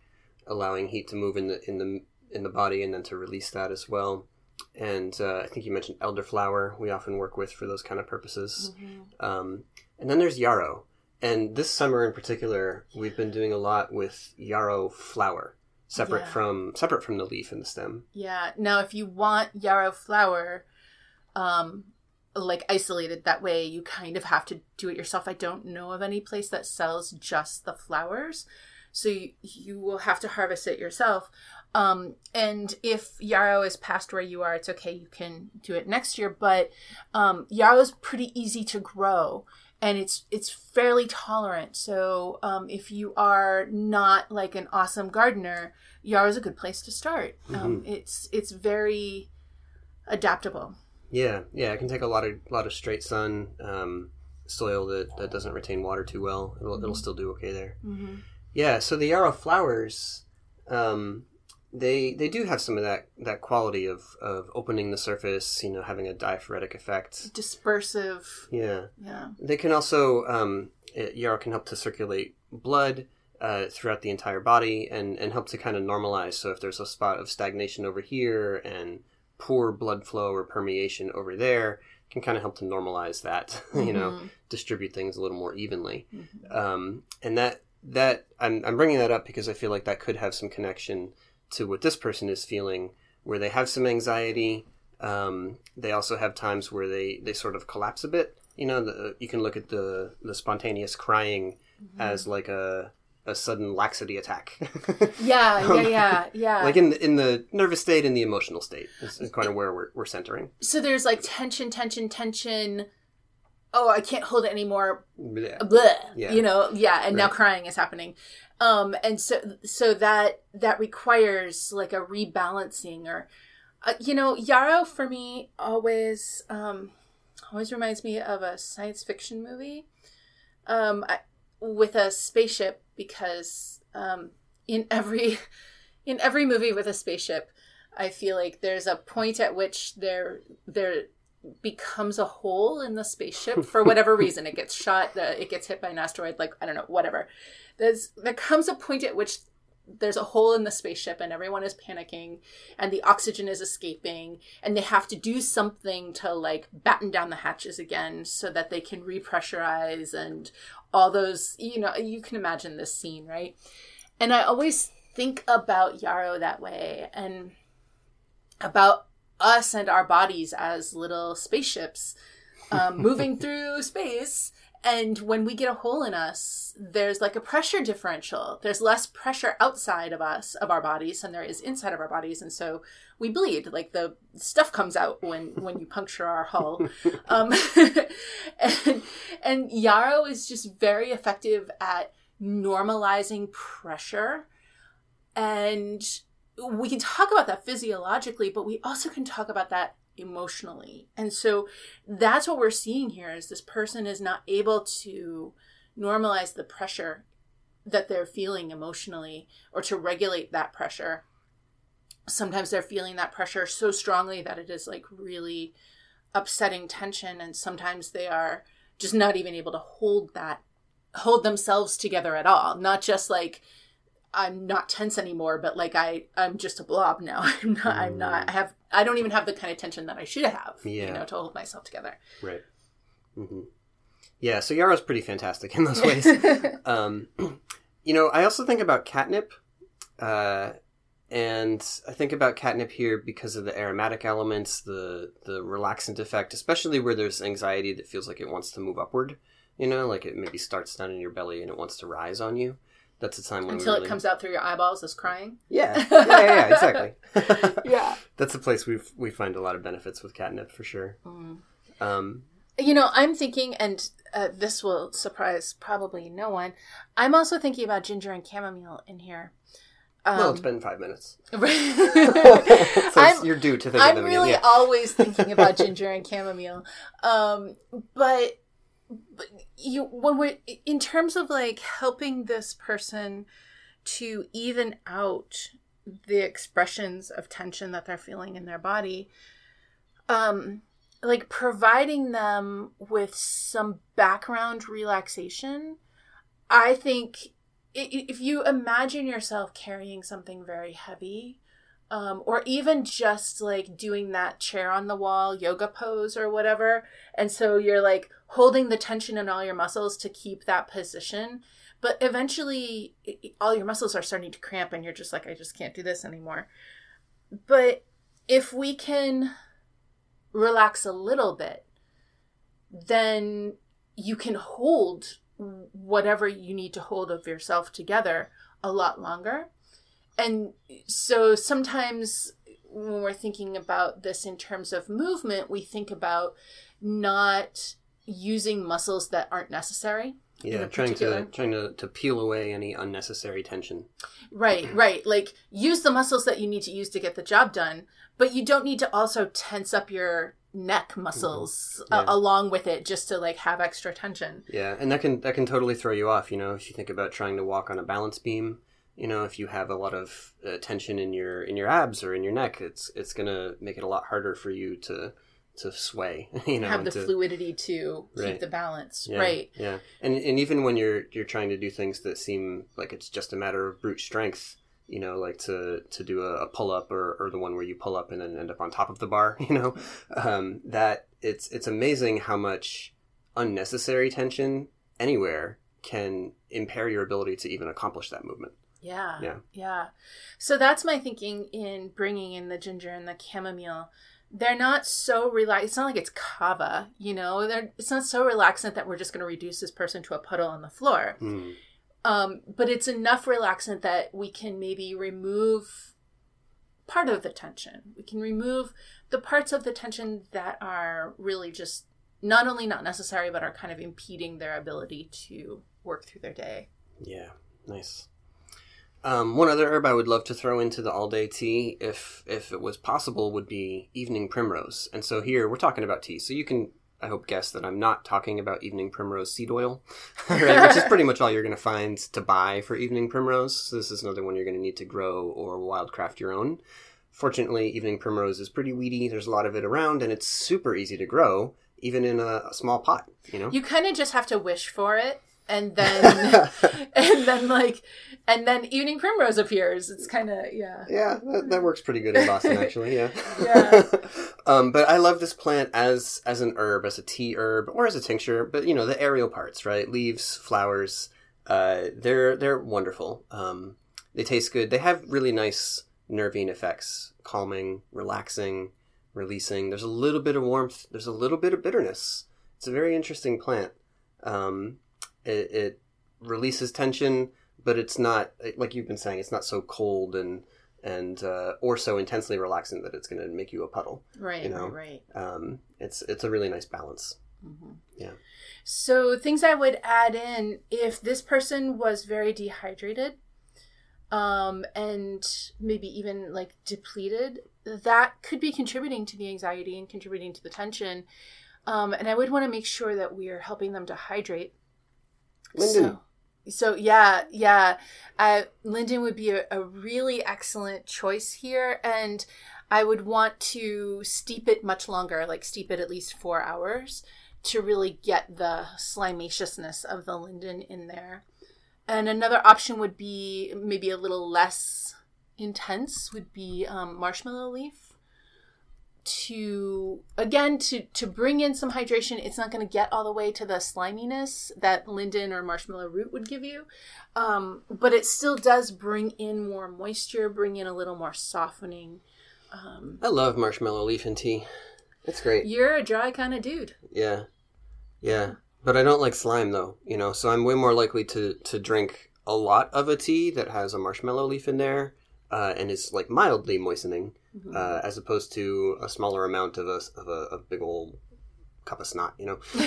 allowing heat to move in the in the in the body and then to release that as well. and uh, I think you mentioned elderflower. We often work with for those kind of purposes. Mm-hmm. Um, and then there's yarrow, and this summer in particular, we've been doing a lot with yarrow flower, separate Yeah. from separate from the leaf and the stem. Yeah. Now, if you want yarrow flower, um, like isolated that way, you kind of have to do it yourself. I don't know of any place that sells just the flowers, so you, you will have to harvest it yourself. Um, and if yarrow is past where you are, it's okay. You can do it next year. But um, yarrow is pretty easy to grow, and it's it's fairly tolerant. So um, if you are not like an awesome gardener, yarrow is a good place to start. Um, it's it's very adaptable. Yeah, yeah, it can take a lot of lot of straight sun, um, soil that, that doesn't retain water too well. It'll it'll still do okay there. Mm-hmm. Yeah, so the yarrow flowers, um, they they do have some of that that quality of of opening the surface, you know, having a diaphoretic effect. Dispersive. Yeah, Yeah. they can also um, it, yarrow can help to circulate blood. Uh, throughout the entire body and, and help to kind of normalize. So if there's a spot of stagnation over here and poor blood flow or permeation over there, can kind of help to normalize that. you know, Mhm. distribute things a little more evenly. Mhm. Um, and that that I'm I'm bringing that up because I feel like that could have some connection to what this person is feeling, where they have some anxiety. Um, they also have times where they they sort of collapse a bit. You know, the, you can look at the the spontaneous crying as like a a sudden laxity attack. Yeah, yeah, yeah, yeah. like in the, in the nervous state and the emotional state is, is kind of where we're, we're centering. so there's like tension, tension, tension. Oh, I can't hold it anymore. Yeah. You know, yeah, and now crying is happening. Um, and so so that that requires like a rebalancing or uh, you know, yarrow for me always um always reminds me of a science fiction movie um I, with a spaceship because um in every in every movie with a spaceship I feel like there's a point at which there there becomes a hole in the spaceship for whatever reason. It gets shot, uh, it gets hit by an asteroid, like I don't know, whatever. There's there comes a point at which there's a hole in the spaceship and everyone is panicking and the oxygen is escaping and they have to do something to like batten down the hatches again so that they can repressurize and all those you know you can imagine this scene right and i always think about yarrow that way and about us and our bodies as little spaceships um, moving through space. And when we get a hole in us, there's like a pressure differential. There's less pressure outside of us, of our bodies, than there is inside of our bodies. And so we bleed. Like the stuff comes out when, when you puncture our hull. Um, and, and Yarrow is just very effective at normalizing pressure. And we can talk about that physiologically, but we also can talk about that emotionally. And so that's what we're seeing here is this person is not able to normalize the pressure that they're feeling emotionally or to regulate that pressure. Sometimes they're feeling that pressure so strongly that it is like really upsetting tension and sometimes they are just not even able to hold that hold themselves together at all. Not just like I'm not tense anymore, but like I, I'm just a blob now. I'm not. I'm not. I have. I don't even have the kind of tension that I should have. Yeah. You know, to hold myself together. Right. Mm-hmm. Yeah, so Yarrow's pretty fantastic in those ways. um, you know, I also think about catnip, uh, and I think about catnip here because of the aromatic elements, the the relaxant effect, especially where there's anxiety that feels like it wants to move upward. You know, like it maybe starts down in your belly and it wants to rise on you. That's a time when we Until really- it comes out through your eyeballs as crying. Yeah, yeah, yeah, yeah exactly. Yeah. That's a place we we find a lot of benefits with catnip for sure. Mm. Um, You know, I'm thinking, and uh, this will surprise probably no one. I'm also thinking about ginger and chamomile in here. Um, well, it's been five minutes. so I'm- you're due to think I'm really again. always thinking about ginger and chamomile. Um, but you when we are in terms of like helping this person to even out the expressions of tension that they're feeling in their body, um, like providing them with some background relaxation, I think if you imagine yourself carrying something very heavy, um, or even just like doing that chair on the wall yoga pose or whatever. And so you're like holding the tension in all your muscles to keep that position. But eventually, all your muscles are starting to cramp, and you're just like, I just can't do this anymore. But if we can relax a little bit, then you can hold whatever you need to hold of yourself together a lot longer. And so sometimes when we're thinking about this in terms of movement, we think about not using muscles that aren't necessary. Yeah, trying to trying to, to peel away any unnecessary tension. Right, right. Like use the muscles that you need to use to get the job done, but you don't need to also tense up your neck muscles mm-hmm. yeah. uh, along with it just to like have extra tension. Yeah, and that can that can totally throw you off. You know, if you think about trying to walk on a balance beam, you know, if you have a lot of uh, tension in your in your abs or in your neck, it's it's gonna make it a lot harder for you to to sway. You know, have the to, fluidity to right. keep the balance. Yeah, right. Yeah, and and even when you're you're trying to do things that seem like it's just a matter of brute strength, you know, like to to do a, a pull up or, or the one where you pull up and then end up on top of the bar, you know, um, that it's it's amazing how much unnecessary tension anywhere can impair your ability to even accomplish that movement. Yeah. Yeah. Yeah. So that's my thinking in bringing in the ginger and the chamomile. They're not so relaxed. It's not like it's kava, you know. They're, it's not so relaxant that we're just going to reduce this person to a puddle on the floor. Mm. Um, but it's enough relaxant that we can maybe remove part of the tension. We can remove the parts of the tension that are really just not only not necessary, but are kind of impeding their ability to work through their day. Yeah, nice. Um, one other herb I would love to throw into the all day tea, if if it was possible, would be evening primrose. And so here we're talking about tea, so you can I hope guess that I'm not talking about evening primrose seed oil, right? Which is pretty much all you're going to find to buy for evening primrose. So this is another one you're going to need to grow or wildcraft your own. Fortunately, evening primrose is pretty weedy. There's a lot of it around, and it's super easy to grow, even in a, a small pot. You know, you kind of just have to wish for it and then and then like and then evening primrose appears. It's kind of yeah. Yeah that, that, works pretty good in boston actually yeah. Yeah. Um, but i love this plant as as an herb as a tea herb or as a tincture but you know the aerial parts right? Leaves flowers uh, they're they're wonderful. Um, they taste good. They have really nice nervine effects calming relaxing releasing. There's a little bit of warmth. There's a little bit of bitterness. It's a very interesting plant. Um, it, it releases tension, but it's not like you've been saying. It's not so cold and and uh, or so intensely relaxing that it's going to make you a puddle. Right. You know. Right. right. Um, it's it's a really nice balance. Mm-hmm. Yeah. So things I would add in if this person was very dehydrated, um, and maybe even like depleted, that could be contributing to the anxiety and contributing to the tension. Um, and I would want to make sure that we are helping them to hydrate Linden. So, so yeah, yeah. Uh, Linden would be a, a really excellent choice here. And I would want to steep it much longer, like steep it at least four hours to really get the slimaciousness of the linden in there. And another option would be maybe a little less intense would be um, marshmallow leaf to again to to bring in some hydration it's not going to get all the way to the sliminess that linden or marshmallow root would give you. Um, but it still does bring in more moisture bring in a little more softening. Um, i love marshmallow leaf and tea. It's great. You're a dry kind of dude. Yeah. Yeah. But i don't like slime though you know? So i'm way more likely to to drink a lot of a tea that has a marshmallow leaf in there uh, and is like mildly moistening mm-hmm. uh, as opposed to a smaller amount of a of a, a big old cup of snot, you know.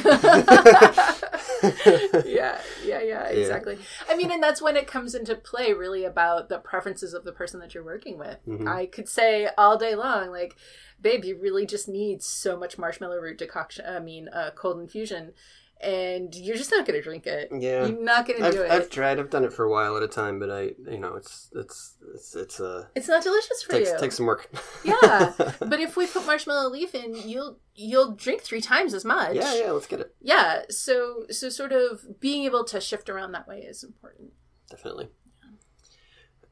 yeah, yeah, yeah, exactly. Yeah. I mean, and that's when it comes into play really about the preferences of the person that you're working with. Mm-hmm. I could say all day long, like, babe, you really just need so much marshmallow root decoction. I mean, uh, cold infusion and you're just not going to drink it. Yeah, you're not going to do it. I've tried. I've done it for a while at a time, but I, you know, it's it's it's it's uh It's not delicious for takes, you. Takes some work. yeah, but if we put marshmallow leaf in, you'll you'll drink three times as much. Yeah, yeah. Let's get it. Yeah. So so sort of being able to shift around that way is important. Definitely.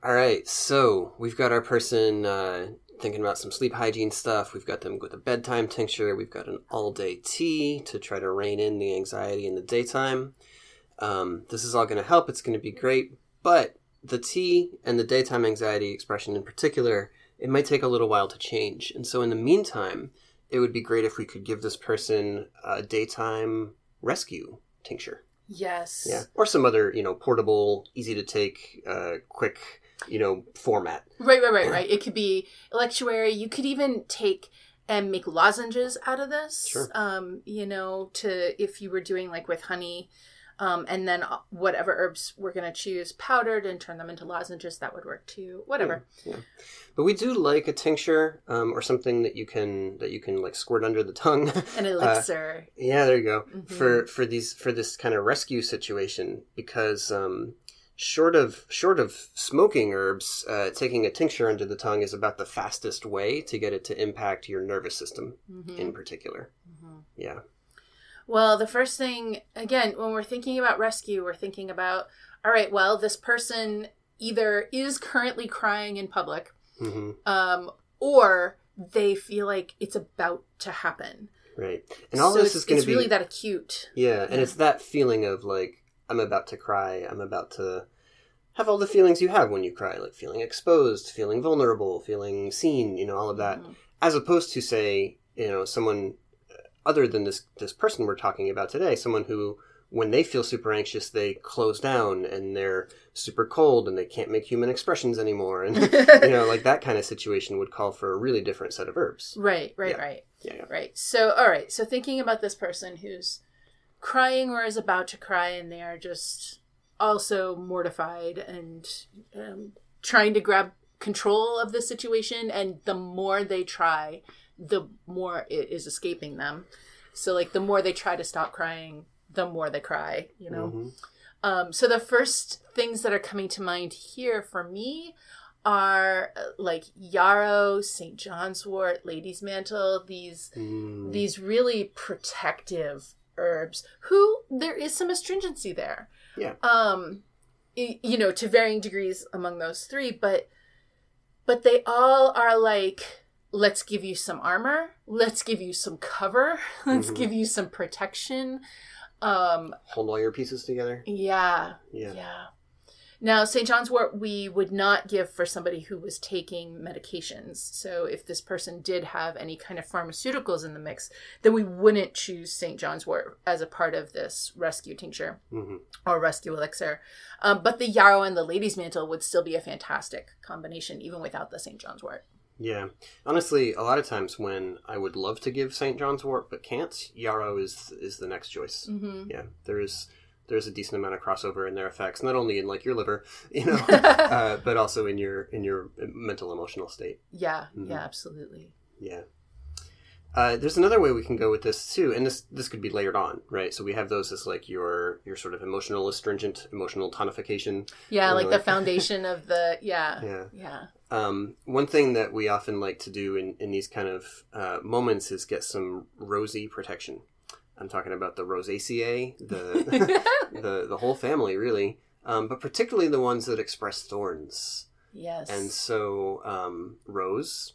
All right, so we've got our person uh, thinking about some sleep hygiene stuff. We've got them with a bedtime tincture. We've got an all day tea to try to rein in the anxiety in the daytime. Um, this is all going to help. It's going to be great. But the tea and the daytime anxiety expression in particular, it might take a little while to change. And so in the meantime, it would be great if we could give this person a daytime rescue tincture. Yes. Yeah. Or some other, you know, portable, easy to take, uh, quick, you know, format. Right, right, right, right. It could be electuary. You could even take and make lozenges out of this. Sure. Um, you know, to if you were doing like with honey, um, and then uh, whatever herbs we're gonna choose powdered and turn them into lozenges, that would work too. Whatever. Yeah. But we do like a tincture, um, or something that you can that you can like squirt under the tongue. An elixir. yeah, there you go. Mhm. For for these for this kind of rescue situation, because um, short of short of smoking herbs, uh, taking a tincture under the tongue is about the fastest way to get it to impact your nervous system Mhm. in particular. Mhm. Yeah. Well, the first thing, again, when we're thinking about rescue, we're thinking about, all right, well, this person either is currently crying in public, hmm um, or they feel like it's about to happen. Right. And all So this is going to be really that acute. Yeah, and Yeah. it's that feeling of like I'm about to cry. I'm about to have all the feelings you have when you cry, like feeling exposed, feeling vulnerable, feeling seen, you know, all of that. Mhm. As opposed to say, you know, someone uh, other than this this person we're talking about today, someone who when they feel super anxious, they close down and they're super cold and they can't make human expressions anymore and you know, like that kind of situation would call for a really different set of herbs. Right, right, Yeah. right, Yeah. yeah. right. So, all right. So, thinking about this person who's crying or is about to cry, and they are just also mortified and um, trying to grab control of the situation, and the more they try, the more it is escaping them. So, like, the more they try to stop crying, the more they cry. You know. Mhm. Um, so the first things that are coming to mind here for me are uh, like yarrow, St. John's wort, lady's mantle, these Mm. these really protective herbs who there is some astringency there. Yeah. Um you know, to varying degrees among those three, but but they all are like let's give you some armor, let's give you some cover, let's Mhm. give you some protection. Um Hold all your pieces together. yeah, Yeah. yeah. Now, St. John's wort we would not give for somebody who was taking medications. So, if this person did have any kind of pharmaceuticals in the mix, then we wouldn't choose St. John's wort as a part of this rescue tincture hmm or rescue elixir. Um, but the yarrow and the lady's mantle would still be a fantastic combination, even without the St. John's wort. Yeah. Honestly, a lot of times when I would love to give St. John's wort but can't, yarrow is is the next choice. Mm-hmm. Yeah. There is there's a decent amount of crossover in their effects, not only in like your liver, you know, uh, but also in your in your mental emotional state. Yeah, Mhm. yeah, absolutely. Yeah. Uh, there's another way we can go with this too, and this this could be layered on, right? So we have those as like your your sort of emotional astringent, emotional tonification. Yeah, You like the foundation of the, yeah, Yeah. yeah. Um, one thing that we often like to do in, in these kind of uh, moments is get some rosy protection. I'm talking about the Rosaceae, the the the whole family really, um, but particularly the ones that express thorns. yes. And so um, rose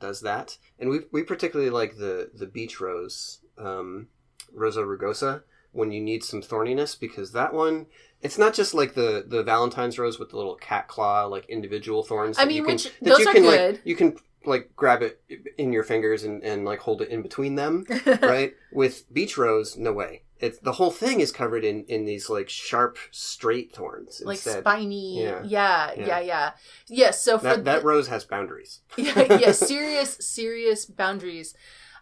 does that, and we we particularly like the the beach rose, um, Rosa rugosa, when you need some thorniness because that one. It's not just like the, the Valentine's rose with the little cat claw, like individual thorns. I that mean, you can, which- that those you are can, good. Like, you can like grab it in your fingers and, and like hold it in between them, right? With beach rose, no way. It's the whole thing is covered in in these like sharp, straight thorns. like instead. spiny. Yeah. Yeah, Yeah. yeah, yeah. Yes, so for that that rose has boundaries. yeah, yeah, serious, serious boundaries.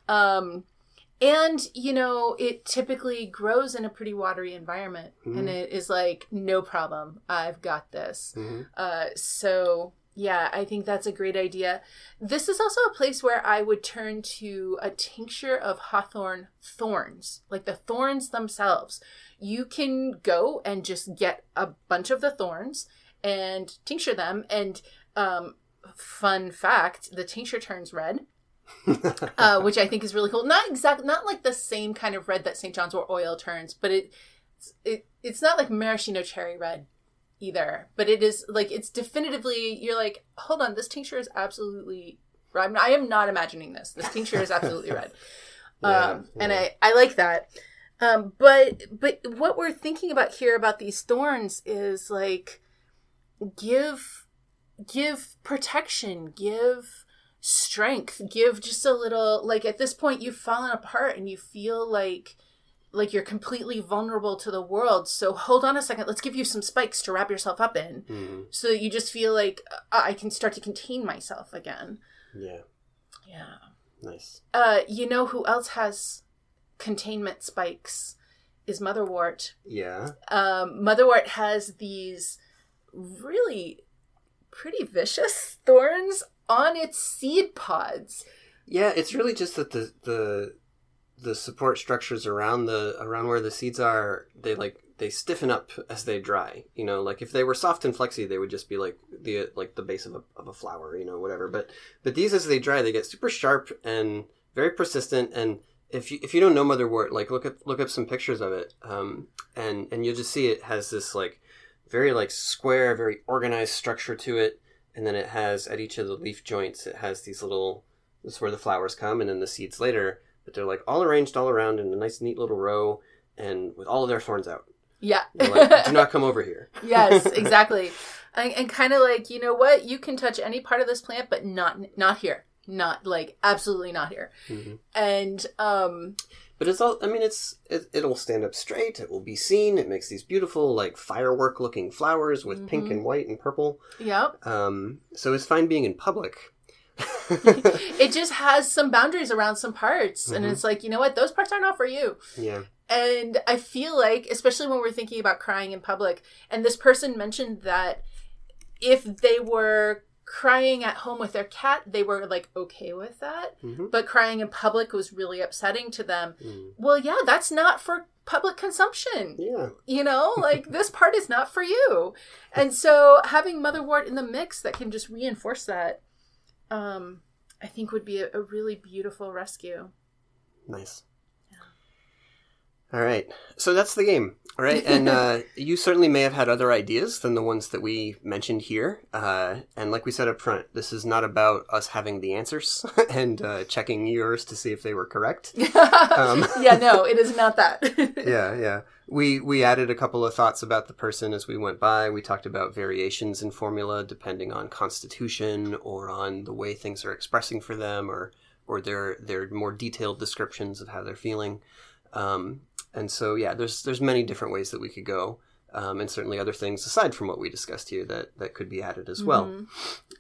Um, and you know, it typically grows in a pretty watery environment, and Mhm. it is like no problem. I've got this. hmm Uh, so yeah, I think that's a great idea. This is also a place where I would turn to a tincture of hawthorn thorns, like the thorns themselves. You can go and just get a bunch of the thorns and tincture them. And um, fun fact, the tincture turns red, uh, which I think is really cool. Not exactly, not like the same kind of red that St. John's wort oil turns, but it, it it's not like maraschino cherry red. Either, but it is like it's definitively you're like, hold on, this tincture is absolutely. I'm, I am not imagining this. This tincture is absolutely red, Yeah, um, and yeah. I I like that. Um, but but what we're thinking about here about these thorns is like give give protection, give strength, give just a little like at this point you've fallen apart and you feel like like you're completely vulnerable to the world. So hold on a second, let's give you some spikes to wrap yourself up in Mhm. so that you just feel like uh, I can start to contain myself again. Yeah. Yeah. Nice. Uh you know who else has containment spikes is motherwort. Yeah. Um motherwort has these really pretty vicious thorns on its seed pods. Yeah, it's really just that the the the support structures around the around where the seeds are, they like they stiffen up as they dry. You know, like if they were soft and flexy, they would just be like the like the base of a of a flower, you know, whatever. But but these as they dry, they get super sharp and very persistent. And if you if you don't know motherwort, like look up look up some pictures of it, um, and and you'll just see it has this like very like square, very organized structure to it. And then it has at each of the leaf joints, it has these little. This is where the flowers come, and then the seeds later. But they're like all arranged all around in a nice, neat little row, and with all of their thorns out. Yeah. Like, do not come over here. yes, exactly. And, and kind of like, you know what? You can touch any part of this plant, but not not here. Not like absolutely not here. Mhm. And um But it's all. I mean, it's it, it'll stand up straight. It will be seen. It makes these beautiful, like firework-looking flowers with pink Mhm. and white and purple. yep. Um, so it's fine being in public. It just has some boundaries around some parts. And Mhm. it's like, you know what? Those parts are not for you. yeah. And I feel like, especially when we're thinking about crying in public, and this person mentioned that if they were crying at home with their cat, they were like okay with that. hmm But crying in public was really upsetting to them. Mm. Well, yeah, that's not for public consumption. Yeah. You know, like this part is not for you. And so having motherwort in the mix that can just reinforce that, um, I think would be a, a really beautiful rescue. Nice. All right. So that's the game. Right. And uh, you certainly may have had other ideas than the ones that we mentioned here. Uh, and like we said up front, this is not about us having the answers and uh, checking yours to see if they were correct. Um. yeah, no, it is not that. yeah, yeah. We we added a couple of thoughts about the person as we went by. We talked about variations in formula depending on constitution or on the way things are expressing for them, or or their their more detailed descriptions of how they're feeling. Um, and so yeah, there's there's many different ways that we could go, um, and certainly other things aside from what we discussed here that that could be added as well Mhm.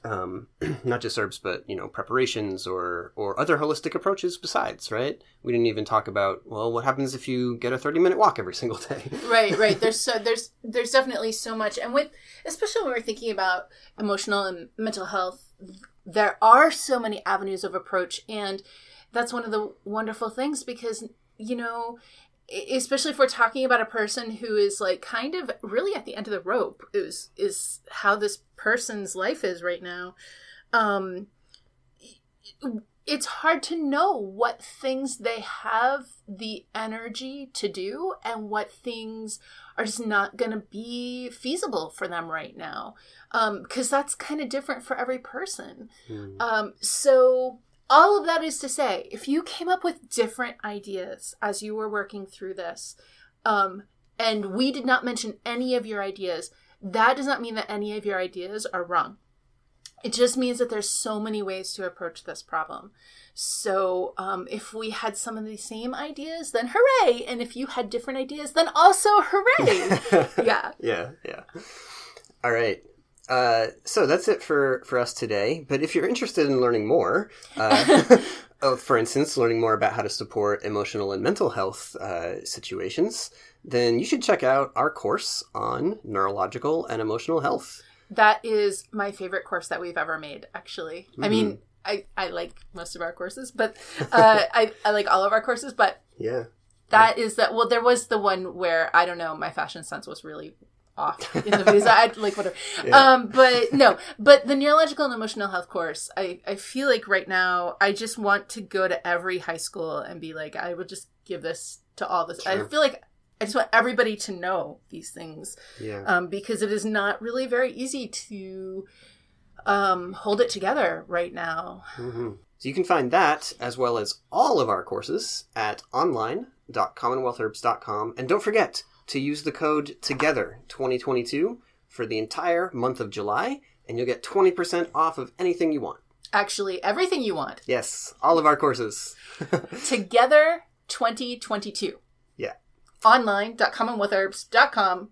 um, not just herbs, but you know preparations or or other holistic approaches besides. Right? We didn't even talk about well, what happens if you get a thirty minute walk every single day? right right there's so there's there's definitely so much and with especially when we're thinking about emotional and mental health there are so many avenues of approach and that's one of the wonderful things because you know especially if we're talking about a person who is like kind of really at the end of the rope is is how this person's life is right now um it's hard to know what things they have the energy to do and what things are just not going to be feasible for them right now because that's kind of different for every person Hmm. um, so all of that is to say if you came up with different ideas as you were working through this um, and we did not mention any of your ideas that does not mean that any of your ideas are wrong it just means that there's so many ways to approach this problem. So um, if we had some of the same ideas, then hooray! And if you had different ideas, then also hooray! yeah. yeah, yeah. All right. Uh, so that's it for for us today. But if you're interested in learning more, uh, oh, for instance, learning more about how to support emotional and mental health uh, situations, then you should check out our course on neurological and emotional health. That is my favorite course that we've ever made, actually. I mean, I, I like most of our courses, but uh, I, I like all of our courses, but Yeah. that is that. Well, there was the one where, I don't know, my fashion sense was really off in the videos. I like whatever. Yeah. Um, but no, but the neurological and emotional health course, I, I feel like right now I just want to go to every high school and be like, I will just give this to all this. I feel like I just want everybody to know these things Yeah. um, because it is not really very easy to um, hold it together right now. hmm So you can find that as well as all of our courses at online.commonwealthherbs.com. And don't forget to use the code TOGETHER2022 for the entire month of July, and you'll get 20% off of anything you want. Actually, everything you want. Yes, all of our courses. Together 2022. Yeah. Online.commonwealthherbs.com.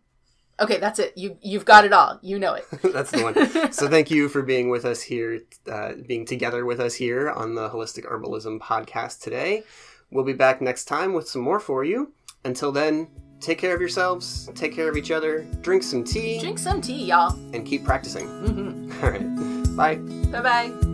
Okay, that's it. You you've got it all. You know it. That's the one. So thank you for being with us here, uh, being together with us here on the Holistic Herbalism podcast today. We'll be back next time with some more for you. Until then, take care of yourselves, take care of each other, drink some tea, Drink some tea, y'all. and keep practicing. hmm All right. Bye. Bye bye.